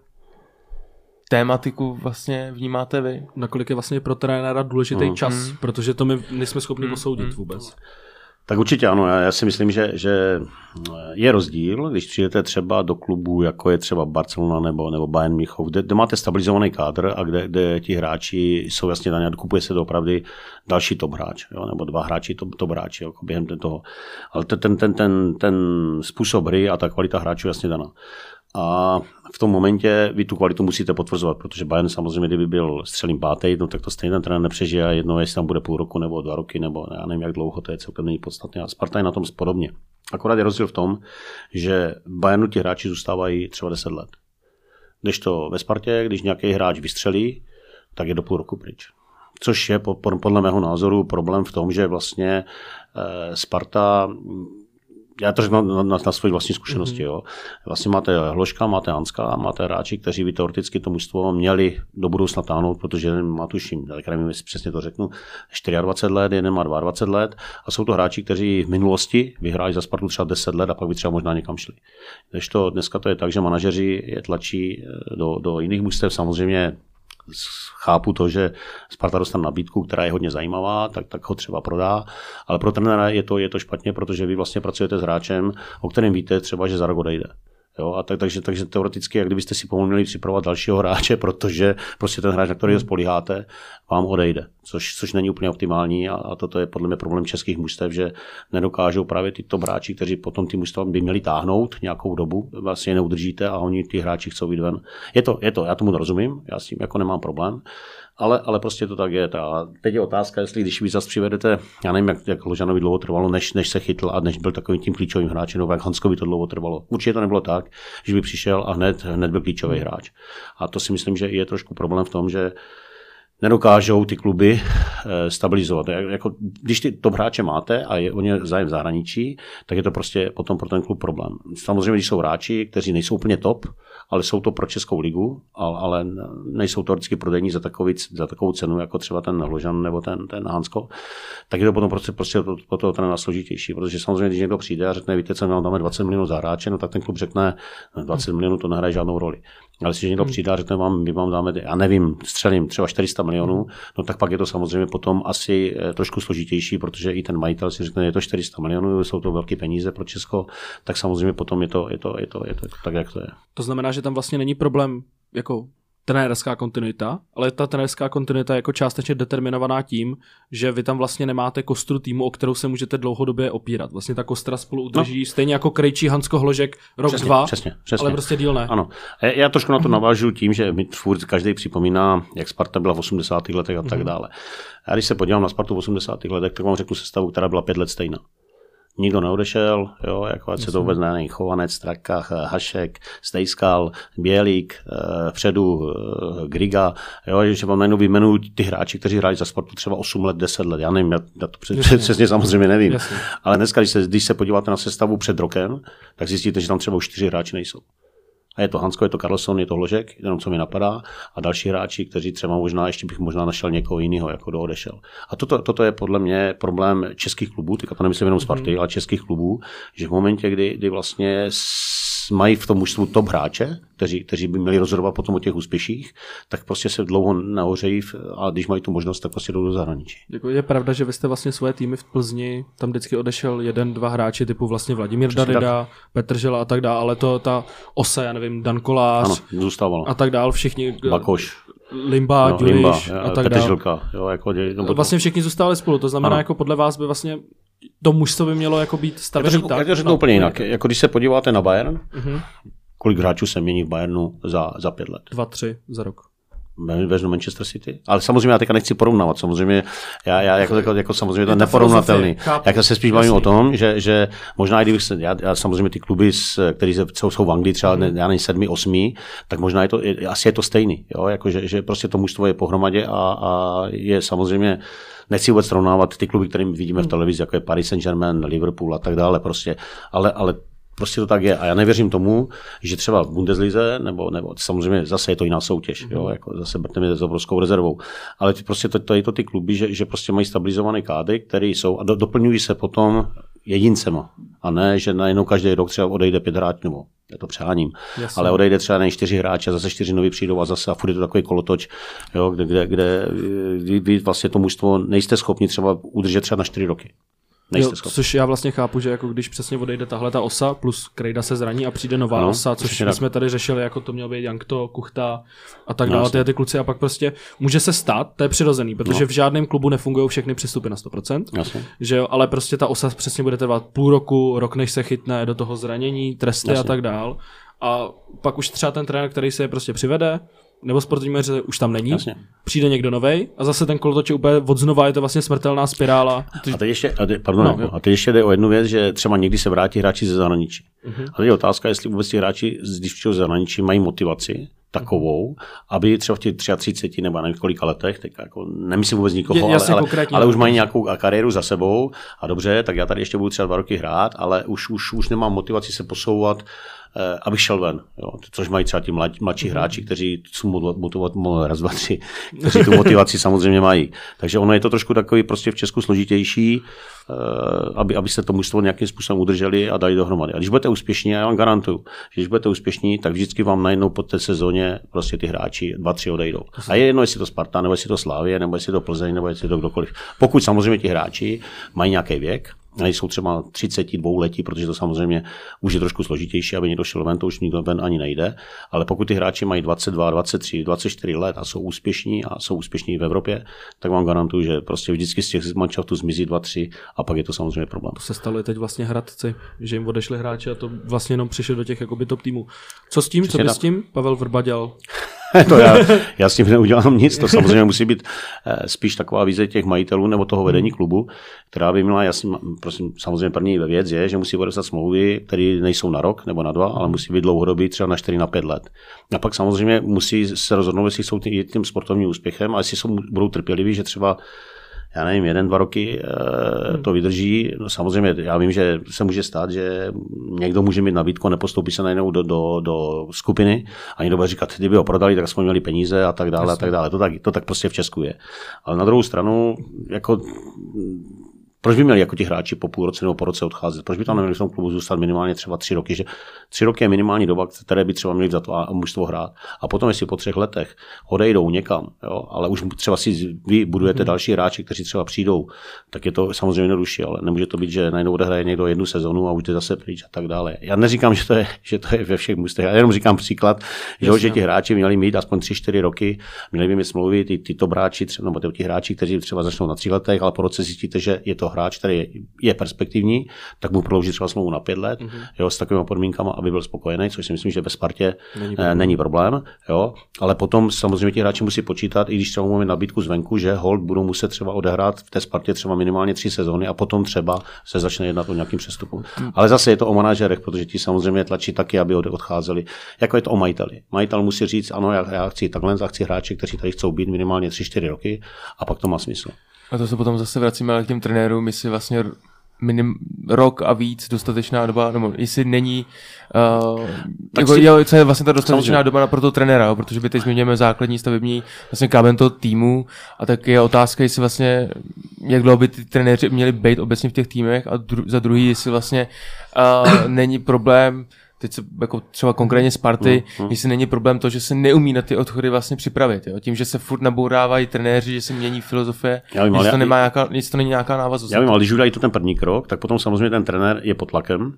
tématiku vlastně vnímáte vy? Nakolik je vlastně pro trenéra důležitý hmm. čas, hmm. protože to my nejsme schopni hmm. posoudit hmm. vůbec. Tak určitě ano, já, já si myslím, že, že je rozdíl, když přijdete třeba do klubu, jako je třeba Barcelona nebo, nebo Bayern Mnichov, kde, kde máte stabilizovaný kádr a kde, kde ti hráči jsou jasně daně, kupuje se opravdu další top hráč, jo, nebo dva hráči top, top hráči jako během toho. Ale ten, ten, ten, ten, ten způsob hry a ta kvalita hráčů jasně daná. A v tom momentě vy tu kvalitu musíte potvrzovat, protože Bayern samozřejmě, kdyby byl střelím pátý, no tak to stejně ten trenér nepřežije a jedno, jestli tam bude půl roku nebo dva roky, nebo já nevím, jak dlouho, to je celkem není podstatné. A Sparta je na tom podobně. Akorát je rozdíl v tom, že Bayernu ti hráči zůstávají třeba 10 let. Když to ve Spartě, když nějaký hráč vystřelí, tak je do půl roku pryč. Což je podle mého názoru problém v tom, že vlastně eh, Sparta já to řeknu na, na, na svoji vlastní zkušenosti. Mm-hmm. Jo. Vlastně máte Hloška, máte Hanska, máte hráči, kteří by teoreticky to mužstvo měli do budoucna táhnout, protože jeden má tuším, tak nevím, jestli přesně to řeknu, 24 let, jeden má 22 let a jsou to hráči, kteří v minulosti vyhráli za Spartu třeba 10 let a pak by třeba možná někam šli. Když to dneska to je tak, že manažeři je tlačí eh, do, do jiných mužstev, samozřejmě chápu to, že Sparta dostane nabídku, která je hodně zajímavá, tak, tak ho třeba prodá, ale pro trenéra je to, je to špatně, protože vy vlastně pracujete s hráčem, o kterém víte třeba, že za rok odejde. Jo, a tak, takže, takže teoreticky, jak kdybyste si pomohli připravovat dalšího hráče, protože prostě ten hráč, na kterého spolíháte, vám odejde, což, což není úplně optimální a, a toto je podle mě problém českých mužstev, že nedokážou právě tyto hráči, kteří potom ty mužstva by měli táhnout nějakou dobu, vlastně je neudržíte a oni ty hráči chcou jít ven. Je to, je to, já tomu rozumím, já s tím jako nemám problém, ale, ale prostě to tak je. A teď je otázka, jestli když vy zase přivedete, já nevím, jak, jak Ložanovi dlouho trvalo, než, než se chytl a než byl takovým tím klíčovým hráčem, nebo jak Hanskovi to dlouho trvalo. Určitě to nebylo tak, že by přišel a hned, hned byl klíčový hráč. A to si myslím, že je trošku problém v tom, že nedokážou ty kluby eh, stabilizovat. Jako, když ty top hráče máte a je o ně zájem v zahraničí, tak je to prostě potom pro ten klub problém. Samozřejmě, když jsou hráči, kteří nejsou úplně top, ale jsou to pro Českou ligu, ale nejsou to vždycky prodejní za, takový, za takovou cenu, jako třeba ten Ložan nebo ten, ten Hansko, tak je to potom prostě, prostě pro toho trenéra složitější, protože samozřejmě, když někdo přijde a řekne, víte co, my dáme 20 milionů za hráče, no tak ten klub řekne, 20 milionů to nehraje žádnou roli. Ale když někdo hmm. přijde a řekne vám, my vám dáme, já nevím, střelím třeba 400 milionů, no tak pak je to samozřejmě potom asi eh, trošku složitější, protože i ten majitel si řekne, je to 400 milionů, jsou to velké peníze pro Česko, tak samozřejmě potom je to, je to, je to, je to, je to tak, jak to je. To znamená, že tam vlastně není problém jako trenérská kontinuita, ale ta trenérská kontinuita je jako částečně determinovaná tím, že vy tam vlastně nemáte kostru týmu, o kterou se můžete dlouhodobě opírat. Vlastně ta kostra spolu udrží no. stejně jako Krejčí Hansko Hložek rok, přesně, dva, přesně, přesně. ale prostě díl ne. Ano. Já trošku na to navážu tím, že mi furt každý připomíná, jak Sparta byla v 80. letech a tak mhm. dále. A když se podívám na Spartu v 80. letech, tak vám řeknu sestavu, která byla pět let stejná nikdo neodešel, jo, jako ať se to vůbec není, Chovanec, Strakach, Hašek, Stejskal, Bělík, eh, vpředu eh, Griga, jo, že vám najednou vyjmenuju ty hráči, kteří hráli za sportu třeba 8 let, 10 let, já nevím, já, já to přesně, přesně samozřejmě nevím, Jasně. ale dneska, když se, když se podíváte na sestavu před rokem, tak zjistíte, že tam třeba už čtyři hráči nejsou. A je to Hansko, je to Carlson, je to Hložek, jenom co mi napadá, a další hráči, kteří třeba možná, ještě bych možná našel někoho jiného, jako kdo odešel. A toto, toto je podle mě problém českých klubů, teďka to nemyslím jenom Sparty, mm. ale českých klubů, že v momentě, kdy, kdy vlastně mají v tom mužstvu top hráče, kteří, kteří by měli rozhodovat potom o těch úspěších, tak prostě se dlouho nahořejí a když mají tu možnost, tak prostě jdou do zahraničí. Jako je pravda, že vy jste vlastně svoje týmy v Plzni, tam vždycky odešel jeden, dva hráči typu vlastně Vladimír Přesně Darida, tak. Petr Žela a tak dále, ale to ta osa, já nevím, Dan Kolář ano, zůstávalo. a tak dále, všichni. Bakoš. Limba, no, Limba, a tak dále. Žilka, jo, jako, no, vlastně všichni zůstali spolu, to znamená, ano. jako podle vás by vlastně to mužstvo by mělo jako být stavěné tak. Já to řeknu no, úplně jinak. Jako když se podíváte na Bayern, uh-huh. kolik hráčů se mění v Bayernu za, za pět let? Dva, tři za rok. vezmu Manchester City. Ale samozřejmě já teďka nechci porovnávat, samozřejmě, já, já jako, jako, jako samozřejmě to je neporovnatelný. Já se spíš bavím o tom, že, že možná i kdybych se, já, já samozřejmě ty kluby, které jsou, jsou v Anglii třeba, ne, já nevím, sedmi, osmi, tak možná je to, je, asi je to stejný, jo? Jako, že, že prostě to mužstvo je pohromadě a, a je samozřejmě, nechci vůbec srovnávat ty kluby, které vidíme v televizi, jako je Paris Saint-Germain, Liverpool a tak dále, prostě, ale, ale Prostě to tak je. A já nevěřím tomu, že třeba v Bundeslize, nebo, nebo samozřejmě zase je to jiná soutěž, mm-hmm. jo, jako zase Brtem je s obrovskou rezervou. Ale ty, prostě to, to, je to ty kluby, že, že prostě mají stabilizované kády, které jsou a do, doplňují se potom jedincema. A ne, že najednou každý rok třeba odejde pět hráčů, nebo je to přeháním, Jasně. ale odejde třeba na čtyři hráči a zase čtyři noví přijdou a zase a furt je to takový kolotoč, jo, kde, kde, kde vy, vy vlastně to mužstvo nejste schopni třeba udržet třeba na čtyři roky. Nejste Jo, schopni. což já vlastně chápu, že jako když přesně odejde tahle ta osa, plus Krejda se zraní a přijde nová Ano, osa, což my tak. jsme tady řešili, jako to měl být Jankto, Kuchta a tak No, dále, ty, ty kluci a pak prostě může se stát, to je přirozený, protože No. v žádném klubu nefungují všechny přestupy na 100%, Jasně. že jo, ale prostě ta osa přesně bude trvat půl roku, rok než se chytne do toho zranění, tresty a Jasně. tak dál. A pak už třeba ten trenér, který se je prostě přivede, nebo sportovní manažer už tam není, Jasně. přijde někdo novej a zase ten kolotoč je úplně od znova, je to vlastně smrtelná spirála. A teď ještě, a teď, pardon, No. no, a teď ještě jde o jednu věc, že třeba někdy se vrátí hráči ze zahraničí. Mhm. A teď je otázka, jestli vůbec ti hráči, přijdou ze zahraničí, mají motivaci takovou, aby třeba v těch 33 nebo nevím kolika letech, teď jako nemyslím vůbec nikoho, Je- ale, jasně, ale, ale už mají nějakou kariéru za sebou a dobře, tak já tady ještě budu třeba dva roky hrát, ale už, už, už nemám motivaci se posouvat, eh, abych šel ven, jo. což mají třeba ti mlad, Mhm. mladší hráči, kteří jsou motivovat, raz, dva, tři, kteří tu motivaci samozřejmě mají. Takže ono je to trošku takový prostě v Česku složitější, eh, aby, aby se to mužstvo nějakým způsobem udrželi a dali dohromady. A když budete úspěšní, já vám garantuju, že když budete úspěšní, tak vždycky vám najednou po té sezóně prostě ty hráči dva, tři odejdou. A je jedno, jestli to Sparta, nebo jestli to Slávě, nebo jestli to Plzeň, nebo jestli to kdokoliv. Pokud samozřejmě ti hráči mají nějaký věk, nejsou třeba 32 letí, protože to samozřejmě už je trošku složitější, aby někdo šel ven, to už nikdo ven ani nejde. Ale pokud ty hráči mají 22, 23, 24 let a jsou úspěšní a jsou úspěšní v Evropě, tak vám garantuju, že prostě vždycky z těch manšaftů zmizí 2, 3 a pak je to samozřejmě problém. se stalo i teď vlastně Hradci, že jim odešli hráči a to vlastně jenom přišli do těch jakoby top týmů. Co s tím, co Přesně by tak. s tím Pavel Vrba dělal? to já, já s tím neudělám nic, to samozřejmě musí být eh, spíš taková vize těch majitelů nebo toho vedení klubu, která by měla jasně, prosím, samozřejmě první věc je, že musí podepsat smlouvy, které nejsou na rok nebo na dva, ale musí být dlouhodobý, třeba na 4 na 5 let. A pak samozřejmě musí se rozhodnout, jestli jsou tím, tím sportovním úspěchem a jestli jsou, budou trpěliví, že třeba já nevím, jeden, dva roky e, to vydrží. No, samozřejmě, já vím, že se může stát, že někdo může mít nabídku a nepostoupí se najednou do, do, do skupiny a někdo bude říkat, kdyby ho prodali, tak jsme měli peníze a tak dále a tak dále. To tak, to tak prostě v Česku je. Ale na druhou stranu, jako proč by měli jako ti hráči po půl roce nebo po roce odcházet? Proč by tam neměli v tom klubu zůstat minimálně třeba tři roky? Že tři roky je minimální doba, které by třeba měli za to a mužstvo hrát. A potom, jestli po třech letech odejdou někam, jo, ale už třeba si vy budujete hmm. další hráči, kteří třeba přijdou, tak je to samozřejmě jednodušší, ale nemůže to být, že najednou odehraje někdo jednu sezonu a už jde zase pryč a tak dále. Já neříkám, že to je, že to je ve všech mužstvech, já jenom říkám příklad, že, že ti hráči měli mít aspoň 3-4 roky, měli by mít smlouvy, ty, tyto hráči, třeba, nebo ty hráči, kteří třeba začnou na tři letech, ale po roce zjistíte, že je to hráč, který je, perspektivní, tak mu prodlouží třeba smlouvu na pět let, mm-hmm. jo, s takovými podmínkami, aby byl spokojený, což si myslím, že ve Spartě není problém, není problém jo, ale potom samozřejmě ti hráči musí počítat, i když třeba máme nabídku zvenku, že hold budou muset třeba odehrát v té Spartě třeba minimálně tři sezóny a potom třeba se začne jednat o nějakým přestupu. Mm. Ale zase je to o manažerech, protože ti samozřejmě tlačí taky, aby odcházeli. Jako je to o majiteli. Majitel musí říct, ano, já, já chci takhle, já chci hráče, kteří tady chcou být minimálně 3-4 roky a pak to má smysl. A to se potom zase vracíme k těm trenérům, jestli vlastně minim, rok a víc dostatečná doba, nebo jestli není, uh, jako, si, jo, co je vlastně ta dostatečná samozřejmě. doba na pro toho trenéra, jo, protože by teď zmiňujeme základní stavební vlastně kámen toho týmu a tak je otázka, jestli vlastně, jak dlouho by ty trenéři měli být obecně v těch týmech a dru, za druhý, jestli vlastně uh, není problém teď se jako třeba konkrétně Sparty, mm, mm. jestli není problém to, že se neumí na ty odchody vlastně připravit. Jo? Tím, že se furt nabourávají trenéři, že se mění filozofie, já vím, že to, nemá nějaká, nic to není nějaká návaznost. Já vím, ale když udělají to ten první krok, tak potom samozřejmě ten trenér je pod tlakem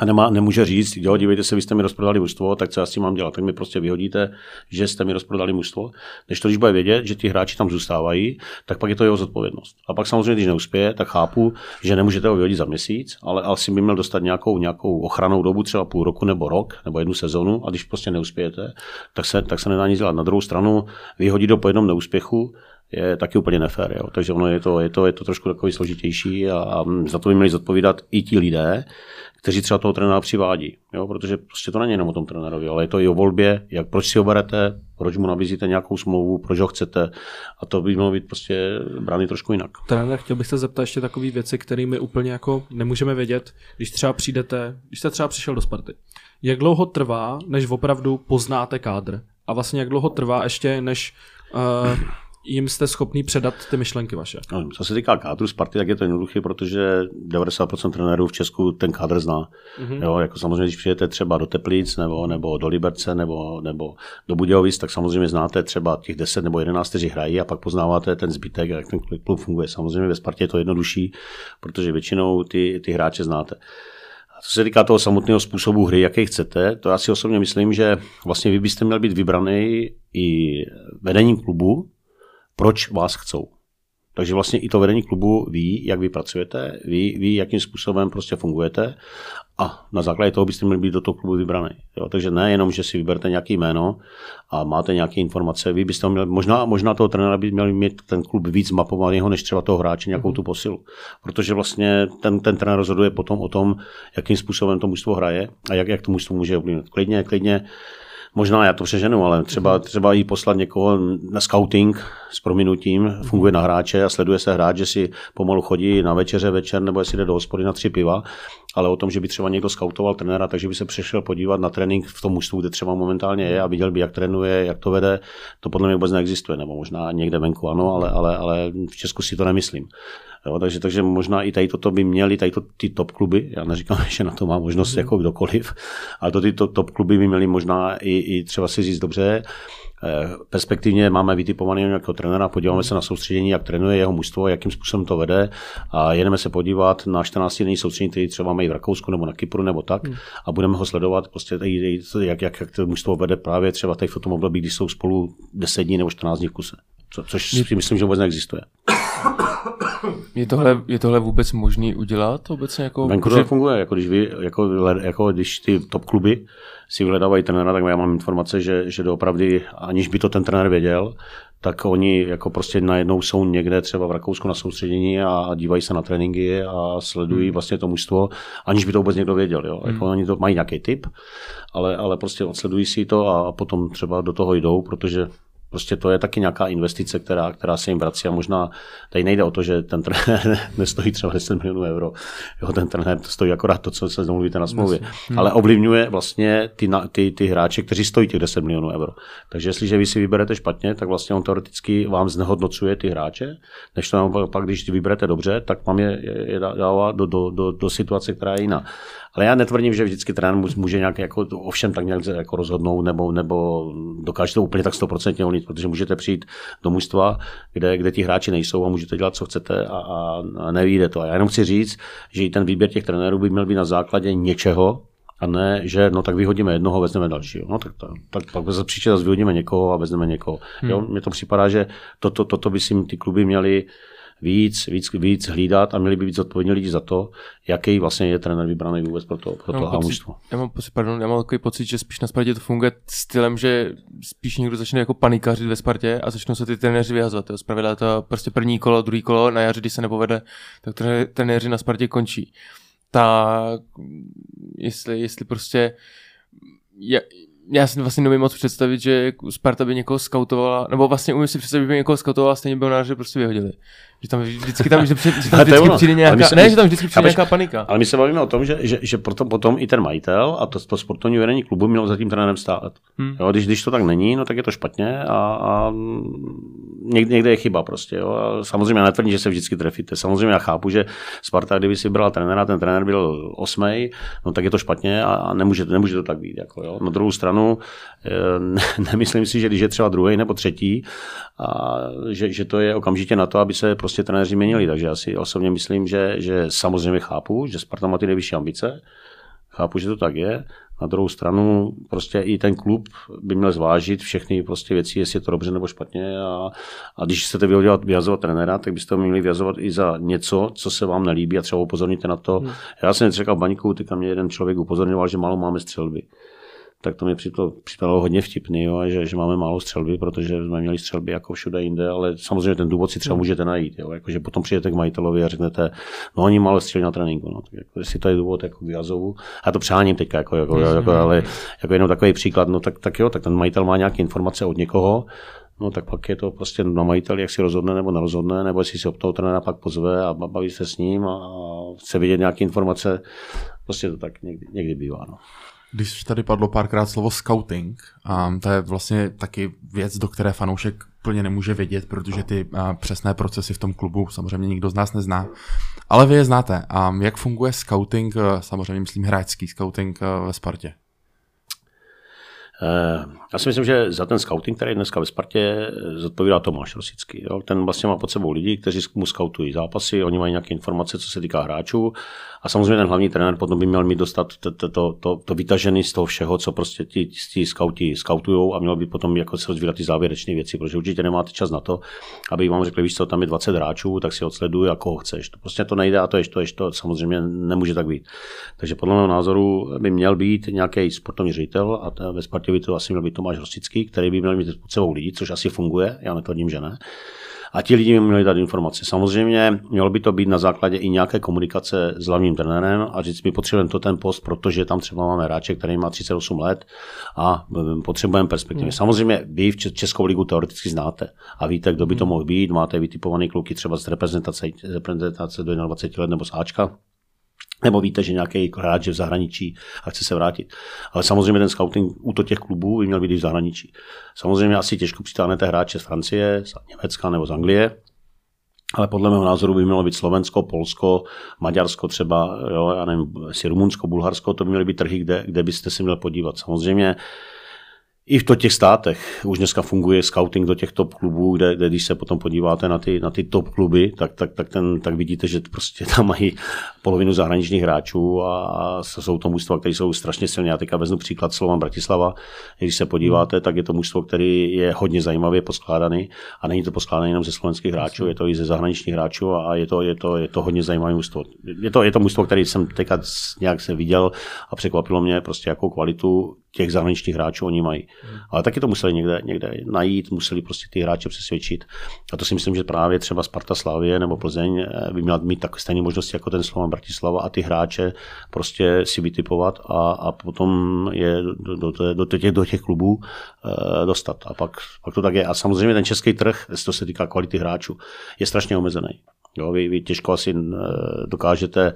a nemá, nemůže říct, jo, dívejte se, vy jste mi rozprodali mužstvo, tak co já s tím mám dělat? Tak mi prostě vyhodíte, že jste mi rozprodali mužstvo. Když to, když bude vědět, že ti hráči tam zůstávají, tak pak je to jeho zodpovědnost. A pak samozřejmě, když neuspěje, tak chápu, že nemůžete ho vyhodit za měsíc, ale asi by měl dostat nějakou, nějakou ochranou dobu, třeba půl roku nebo rok, nebo jednu sezonu, a když prostě neuspějete, tak se, tak se nedá nic dělat. Na druhou stranu vyhodit do po jednom neúspěchu, je taky úplně nefér. Jo. Takže ono je to, je, to, je to trošku takový složitější a, a za to by měli zodpovídat i ti lidé, kteří třeba toho trenéra přivádí. Jo? Protože prostě to není jenom o tom trenérovi, ale je to i o volbě, jak, proč si ho berete, proč mu nabízíte nějakou smlouvu, proč ho chcete. A to by mělo být prostě brány trošku jinak. Trenér, chtěl bych se zeptat ještě takové věci, kterými úplně jako nemůžeme vědět, když třeba přijdete, když jste třeba přišel do Sparty. Jak dlouho trvá, než opravdu poznáte kádr? A vlastně jak dlouho trvá ještě, než uh, jim jste schopný předat ty myšlenky vaše? No, co se týká kádru Sparty, tak je to jednoduché, protože 90% trenérů v Česku ten kádr zná. Mm-hmm. Jo, jako samozřejmě, když přijete třeba do Teplic nebo, nebo do Liberce nebo, nebo do Budějovic, tak samozřejmě znáte třeba těch 10 nebo 11, kteří hrají a pak poznáváte ten zbytek, jak ten klub funguje. Samozřejmě ve Spartě je to jednodušší, protože většinou ty, ty hráče znáte. A co se týká toho samotného způsobu hry, jaký chcete, to já si osobně myslím, že vlastně vy byste měl být vybraný i vedením klubu, proč vás chcou. Takže vlastně i to vedení klubu ví, jak vy pracujete, ví, ví jakým způsobem prostě fungujete a na základě toho byste měli být do toho klubu vybraný. Jo? Takže ne jenom, že si vyberte nějaké jméno a máte nějaké informace, vy byste měli, možná, možná toho trenéra by měl mít ten klub víc mapovaného, než třeba toho hráče nějakou tu posilu. Protože vlastně ten, ten trenér rozhoduje potom o tom, jakým způsobem to mužstvo hraje a jak, jak to mužstvo může ovlivnit. Klidně, klidně možná já to přeženu, ale třeba, mhm. třeba jí poslat někoho na scouting s prominutím, funguje na hráče a sleduje se hráč, že si pomalu chodí na večeře večer nebo jestli jde do hospody na tři piva, ale o tom, že by třeba někdo skautoval trenéra, takže by se přešel podívat na trénink v tom mužstvu, kde třeba momentálně je a viděl by, jak trénuje, jak to vede, to podle mě vůbec neexistuje, nebo možná někde venku ano, ale, ale, ale v Česku si to nemyslím. Jo, takže, takže možná i tady toto by měli, tady to, ty top kluby, já neříkám, že na to má možnost jako kdokoliv, ale to ty to, top kluby by měli možná i, i třeba si říct dobře, eh, perspektivně máme vytipovaný nějakého trenéra, podíváme se na soustředění, jak trénuje jeho mužstvo, jakým způsobem to vede a jedeme se podívat na 14 denní soustředění, který třeba mají v Rakousku nebo na Kypru nebo tak hmm. a budeme ho sledovat, prostě tady, jak, jak, jak to mužstvo vede právě třeba tady v tom období, kdy jsou spolu 10 dní nebo 14 dní v kuse. Co, což si myslím, že vůbec neexistuje. Je tohle, je tohle vůbec možný udělat obecně? Jako, Venku to funguje, jako když, vy, jako, jako když ty top kluby si vyhledávají trenéra, tak já mám informace, že, že doopravdy, aniž by to ten trenér věděl, tak oni jako prostě najednou jsou někde třeba v Rakousku na soustředění a dívají se na tréninky a sledují hmm. vlastně to mužstvo, aniž by to vůbec někdo věděl. Jo. Jako hmm. oni to mají nějaký typ, ale, ale prostě odsledují si to a potom třeba do toho jdou, protože Prostě to je taky nějaká investice, která, která se jim vrací a možná tady nejde o to, že ten trenér nestojí třeba 10 milionů euro. Jo, ten trenér stojí akorát to, co se domluvíte na smlouvě. Hmm. Ale ovlivňuje vlastně ty, ty, ty hráče, kteří stojí těch 10 milionů euro. Takže jestliže vy si vyberete špatně, tak vlastně on teoreticky vám znehodnocuje ty hráče, než to pak, když ty vyberete dobře, tak vám je, je dává do, do, do, do situace, která je jiná. Ale já netvrdím, že vždycky trenér může nějak jako, ovšem tak nějak jako rozhodnout nebo, nebo dokáže to úplně tak 100% volnit, protože můžete přijít do mužstva, kde, kde ti hráči nejsou a můžete dělat, co chcete a, a, a nevíde to. A já jenom chci říct, že i ten výběr těch trenérů by měl být na základě něčeho, a ne, že no tak vyhodíme jednoho, vezmeme dalšího. No tak, tak, tak pak příště zase vyhodíme někoho a vezmeme někoho. Hmm. Jo, mně to připadá, že toto, toto by si ty kluby měly víc, víc, víc hlídat a měli by být zodpovědní lidi za to, jaký vlastně je trenér vybraný vůbec pro to, pro to pocit, Já mám pocit, pardon, já mám takový pocit, že spíš na Spartě to funguje stylem, že spíš někdo začne jako panikařit ve Spartě a začnou se ty trenéři vyhazovat. Zpravidla to prostě první kolo, druhý kolo, na jaře, když se nepovede, tak trenéři na Spartě končí. Tak jestli, jestli prostě je, já si vlastně nevím moc představit, že Sparta by někoho skautovala, nebo vlastně umím si představit, že by někoho skautovala, stejně byl na že prostě vyhodili. Že tam vždycky tam, že, že tam vždycky přijde nějaká, se, ne, že tam vždycky přijde nějaká panika. Ale my se bavíme o tom, že, že, že proto potom i ten majitel a to, to sportovní vedení klubu měl za tím trenérem stát. Hmm. Jo, když, když to tak není, no tak je to špatně a, a někde, někde, je chyba prostě. Jo. A samozřejmě já netvrdím, že se vždycky trefíte. Samozřejmě já chápu, že Sparta, kdyby si bral trenéra, ten trenér byl osmý, no tak je to špatně a, a nemůže, nemůže to tak být. Jako, jo. Na druhou stranu ne, nemyslím si, že když je třeba druhý nebo třetí, a že, že to je okamžitě na to, aby se prostě trenéři měnili. Takže já si osobně myslím, že, že samozřejmě chápu, že Sparta má ty nejvyšší ambice, chápu, že to tak je. Na druhou stranu prostě i ten klub by měl zvážit všechny prostě věci, jestli je to dobře nebo špatně a, a když chcete vyhazovat, vyhazovat trenéra, tak byste ho měli vyhazovat i za něco, co se vám nelíbí a třeba upozorníte na to. Hmm. Já jsem říkal baníku, teďka mě jeden člověk upozorňoval, že málo máme střelby tak to mi připadalo hodně vtipný, jo, že, že máme málo střelby, protože jsme měli střelby jako všude jinde, ale samozřejmě ten důvod si třeba hmm. můžete najít. Jo, jako, že potom přijdete k majitelovi a řeknete, no oni málo střelí na tréninku. No, tak jako, jestli to je důvod jako vyjazovu, a to přáním teď, jako, jako, jako, jako, ale jako jenom takový příklad, no tak, tak jo, tak ten majitel má nějaké informace od někoho, no tak pak je to prostě na majiteli, jak si rozhodne nebo nerozhodne, nebo jestli si od toho trenéra pak pozve a baví se s ním a chce vidět nějaké informace, prostě to tak někdy, někdy bývá. No. Když tady padlo párkrát slovo scouting, a to je vlastně taky věc, do které fanoušek plně nemůže vědět, protože ty a, přesné procesy v tom klubu samozřejmě nikdo z nás nezná. Ale vy je znáte. A jak funguje scouting, samozřejmě myslím hráčský scouting ve Spartě? Eh, já si myslím, že za ten scouting, který je dneska ve Spartě, zodpovídá Tomáš Rosický. Jo? Ten vlastně má pod sebou lidi, kteří mu scoutují zápasy, oni mají nějaké informace, co se týká hráčů a samozřejmě ten hlavní trenér potom by měl mít dostat to, to, to, to, to vytažený z toho všeho, co prostě ti, ti scouti scoutujou a měl by potom jako se rozvírat ty závěrečné věci, protože určitě nemáte čas na to, aby vám řekli, víš co, tam je 20 hráčů, tak si odsleduj, a koho chceš. To prostě to nejde a to je to, je to samozřejmě nemůže tak být. Takže podle mého názoru by měl být nějaký sportovní ředitel a ve Spartě by to asi měl být Tomáš Rosický, který by měl mít pod sebou lidi, což asi funguje, já netvrdím, že ne a ti lidi mi měli dát informace. Samozřejmě mělo by to být na základě i nějaké komunikace s hlavním trenérem a říct, my potřebujeme to ten post, protože tam třeba máme hráče, který má 38 let a potřebujeme perspektivy. Hmm. Samozřejmě vy v Českou ligu teoreticky znáte a víte, kdo by to hmm. mohl být, máte vytipovaný kluky třeba z reprezentace, reprezentace do 21 let nebo z Ačka, nebo víte, že nějaký hráč je v zahraničí a chce se vrátit. Ale samozřejmě ten scouting u to těch klubů by měl být i v zahraničí. Samozřejmě asi těžko přitáhnete hráče z Francie, z Německa nebo z Anglie, ale podle mého názoru by mělo být Slovensko, Polsko, Maďarsko třeba, jo, já nevím, jestli Rumunsko, Bulharsko, to by měly být trhy, kde, kde byste si měl podívat. Samozřejmě i v těch státech už dneska funguje scouting do těch top klubů, kde, kde když se potom podíváte na ty, na ty top kluby, tak, tak, tak, ten, tak vidíte, že prostě tam mají polovinu zahraničních hráčů a, a jsou to mužstva, které jsou strašně silné. Já teďka vezmu příklad Slovan Bratislava. Když se podíváte, tak je to mužstvo, který je hodně zajímavě poskládaný a není to poskládané jenom ze slovenských hráčů, je to i ze zahraničních hráčů a je to, je to, je to hodně zajímavé mužstvo. Je to, je to mužstvo, který jsem teďka nějak se viděl a překvapilo mě prostě jakou kvalitu těch zahraničních hráčů oni mají. Hmm. Ale taky to museli někde, někde najít, museli prostě ty hráče přesvědčit. A to si myslím, že právě třeba Sparta Slavie nebo Plzeň eh, by měla mít tak stejné možnosti jako ten Slovan Bratislava a ty hráče prostě si vytipovat a, a potom je do, do, do, těch, do těch klubů uh, dostat. A pak, pak to tak je. A samozřejmě ten český trh, to se týká kvality hráčů, je strašně omezený. Jo, vy, vy těžko asi uh, dokážete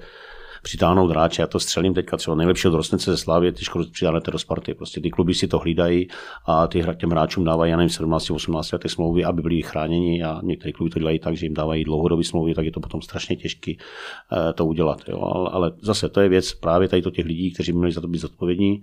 přitáhnout hráče. Já to střelím teďka třeba nejlepšího dorostence ze Slávy, těžko přitáhnete do Sparty. Prostě ty kluby si to hlídají a ty těm hráčům dávají, já nevím, 17, 18 letech smlouvy, aby byli chráněni a některé kluby to dělají tak, že jim dávají dlouhodobé smlouvy, tak je to potom strašně těžké eh, to udělat. Jo. Ale, ale, zase to je věc právě tady těch lidí, kteří měli za to být zodpovědní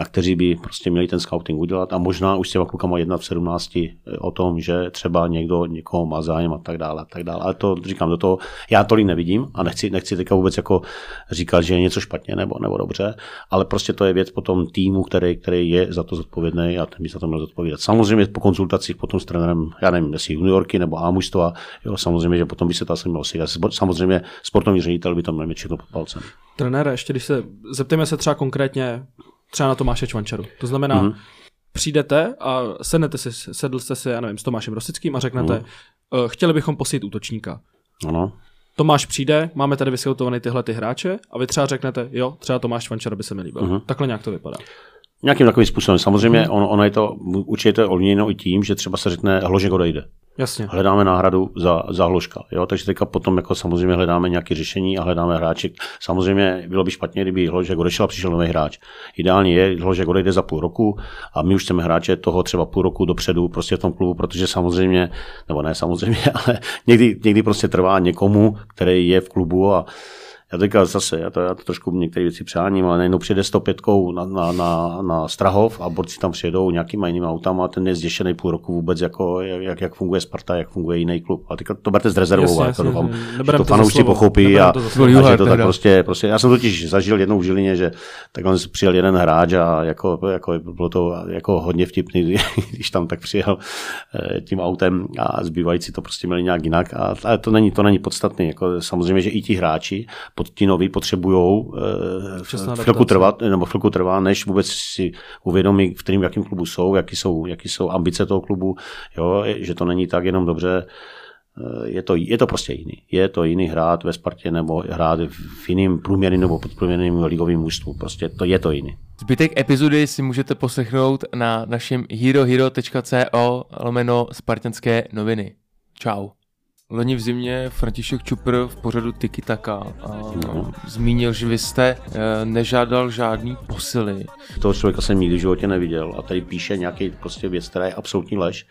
a kteří by prostě měli ten scouting udělat a možná už s těma klukama jednat v 17 eh, o tom, že třeba někdo někoho má zájem a tak dále. A tak dále. Ale to říkám do toho, já tolik nevidím a nechci, nechci teďka vůbec jako říkat, že je něco špatně nebo, nebo dobře, ale prostě to je věc potom týmu, který, který je za to zodpovědný a ten by za to měl zodpovídat. Samozřejmě po konzultacích potom s trenérem, já nevím, jestli juniorky nebo A mužstva, jo, samozřejmě, že potom by se to asi mělo sejít. Samozřejmě sportovní ředitel by tam měl všechno pod palcem. Trenére, ještě když se zeptejme se třeba konkrétně třeba na Tomáše Čvančaru. To znamená, mm-hmm. přijdete a sednete si, sedl jste si, já nevím, s Tomášem Rosickým a řeknete, mm-hmm. chtěli bychom posít útočníka. Ano. Tomáš přijde, máme tady vysvětlované tyhle ty hráče a vy třeba řeknete, jo, třeba Tomáš Čvančara by se mi líbil. Uh-huh. Takhle nějak to vypadá. Nějakým takovým způsobem. Samozřejmě on, ono je to, určitě to je i tím, že třeba se řekne, Hložek odejde. Jasně. Hledáme náhradu za, za hložka. Jo? Takže teďka potom jako samozřejmě hledáme nějaké řešení a hledáme hráče. Samozřejmě bylo by špatně, kdyby hložek odešel a přišel nový hráč. Ideálně je, hložek odejde za půl roku a my už chceme hráče toho třeba půl roku dopředu prostě v tom klubu, protože samozřejmě, nebo ne samozřejmě, ale někdy, někdy prostě trvá někomu, který je v klubu a já teďka zase, já to, já to trošku některé věci přáním, ale najednou přijede 105 na, na, na, na, Strahov a borci tam přijedou nějakýma jinými autama a ten je zděšený půl roku vůbec, jako, jak, jak funguje Sparta, jak funguje jiný klub. A teďka to berte s rezervou, Jasně, jako jasně, doufám, že to fanoušci pochopí a, to a. Byl že to tak prostě, prostě, já jsem totiž zažil jednou v Žilině, že takhle přijel jeden hráč a jako, jako bylo to jako hodně vtipný, když tam tak přijel eh, tím autem a zbývající to prostě měli nějak jinak. A, ale to není, to není podstatné. Jako, samozřejmě, že i ti hráči, pod ti noví potřebují Čas na chvilku trvat, nebo chvilku trvá, než vůbec si uvědomí, v kterým jakým klubu jsou, jaký jsou, jaký jsou ambice toho klubu, jo, že to není tak jenom dobře, eh, je to, je to prostě jiný. Je to jiný hrát ve Spartě nebo hrát v jiným průměrným nebo podprůměrným ligovým mužstvu. Prostě to je to jiný. Zbytek epizody si můžete poslechnout na našem herohero.co lomeno spartanské noviny. Čau. Loni v zimě František Čupr v pořadu Tiki Taka a No. zmínil, že vy jste eh, nežádal žádný posily. Toho člověka jsem nikdy v životě neviděl a tady píše nějaký prostě věc, která je absolutní lež.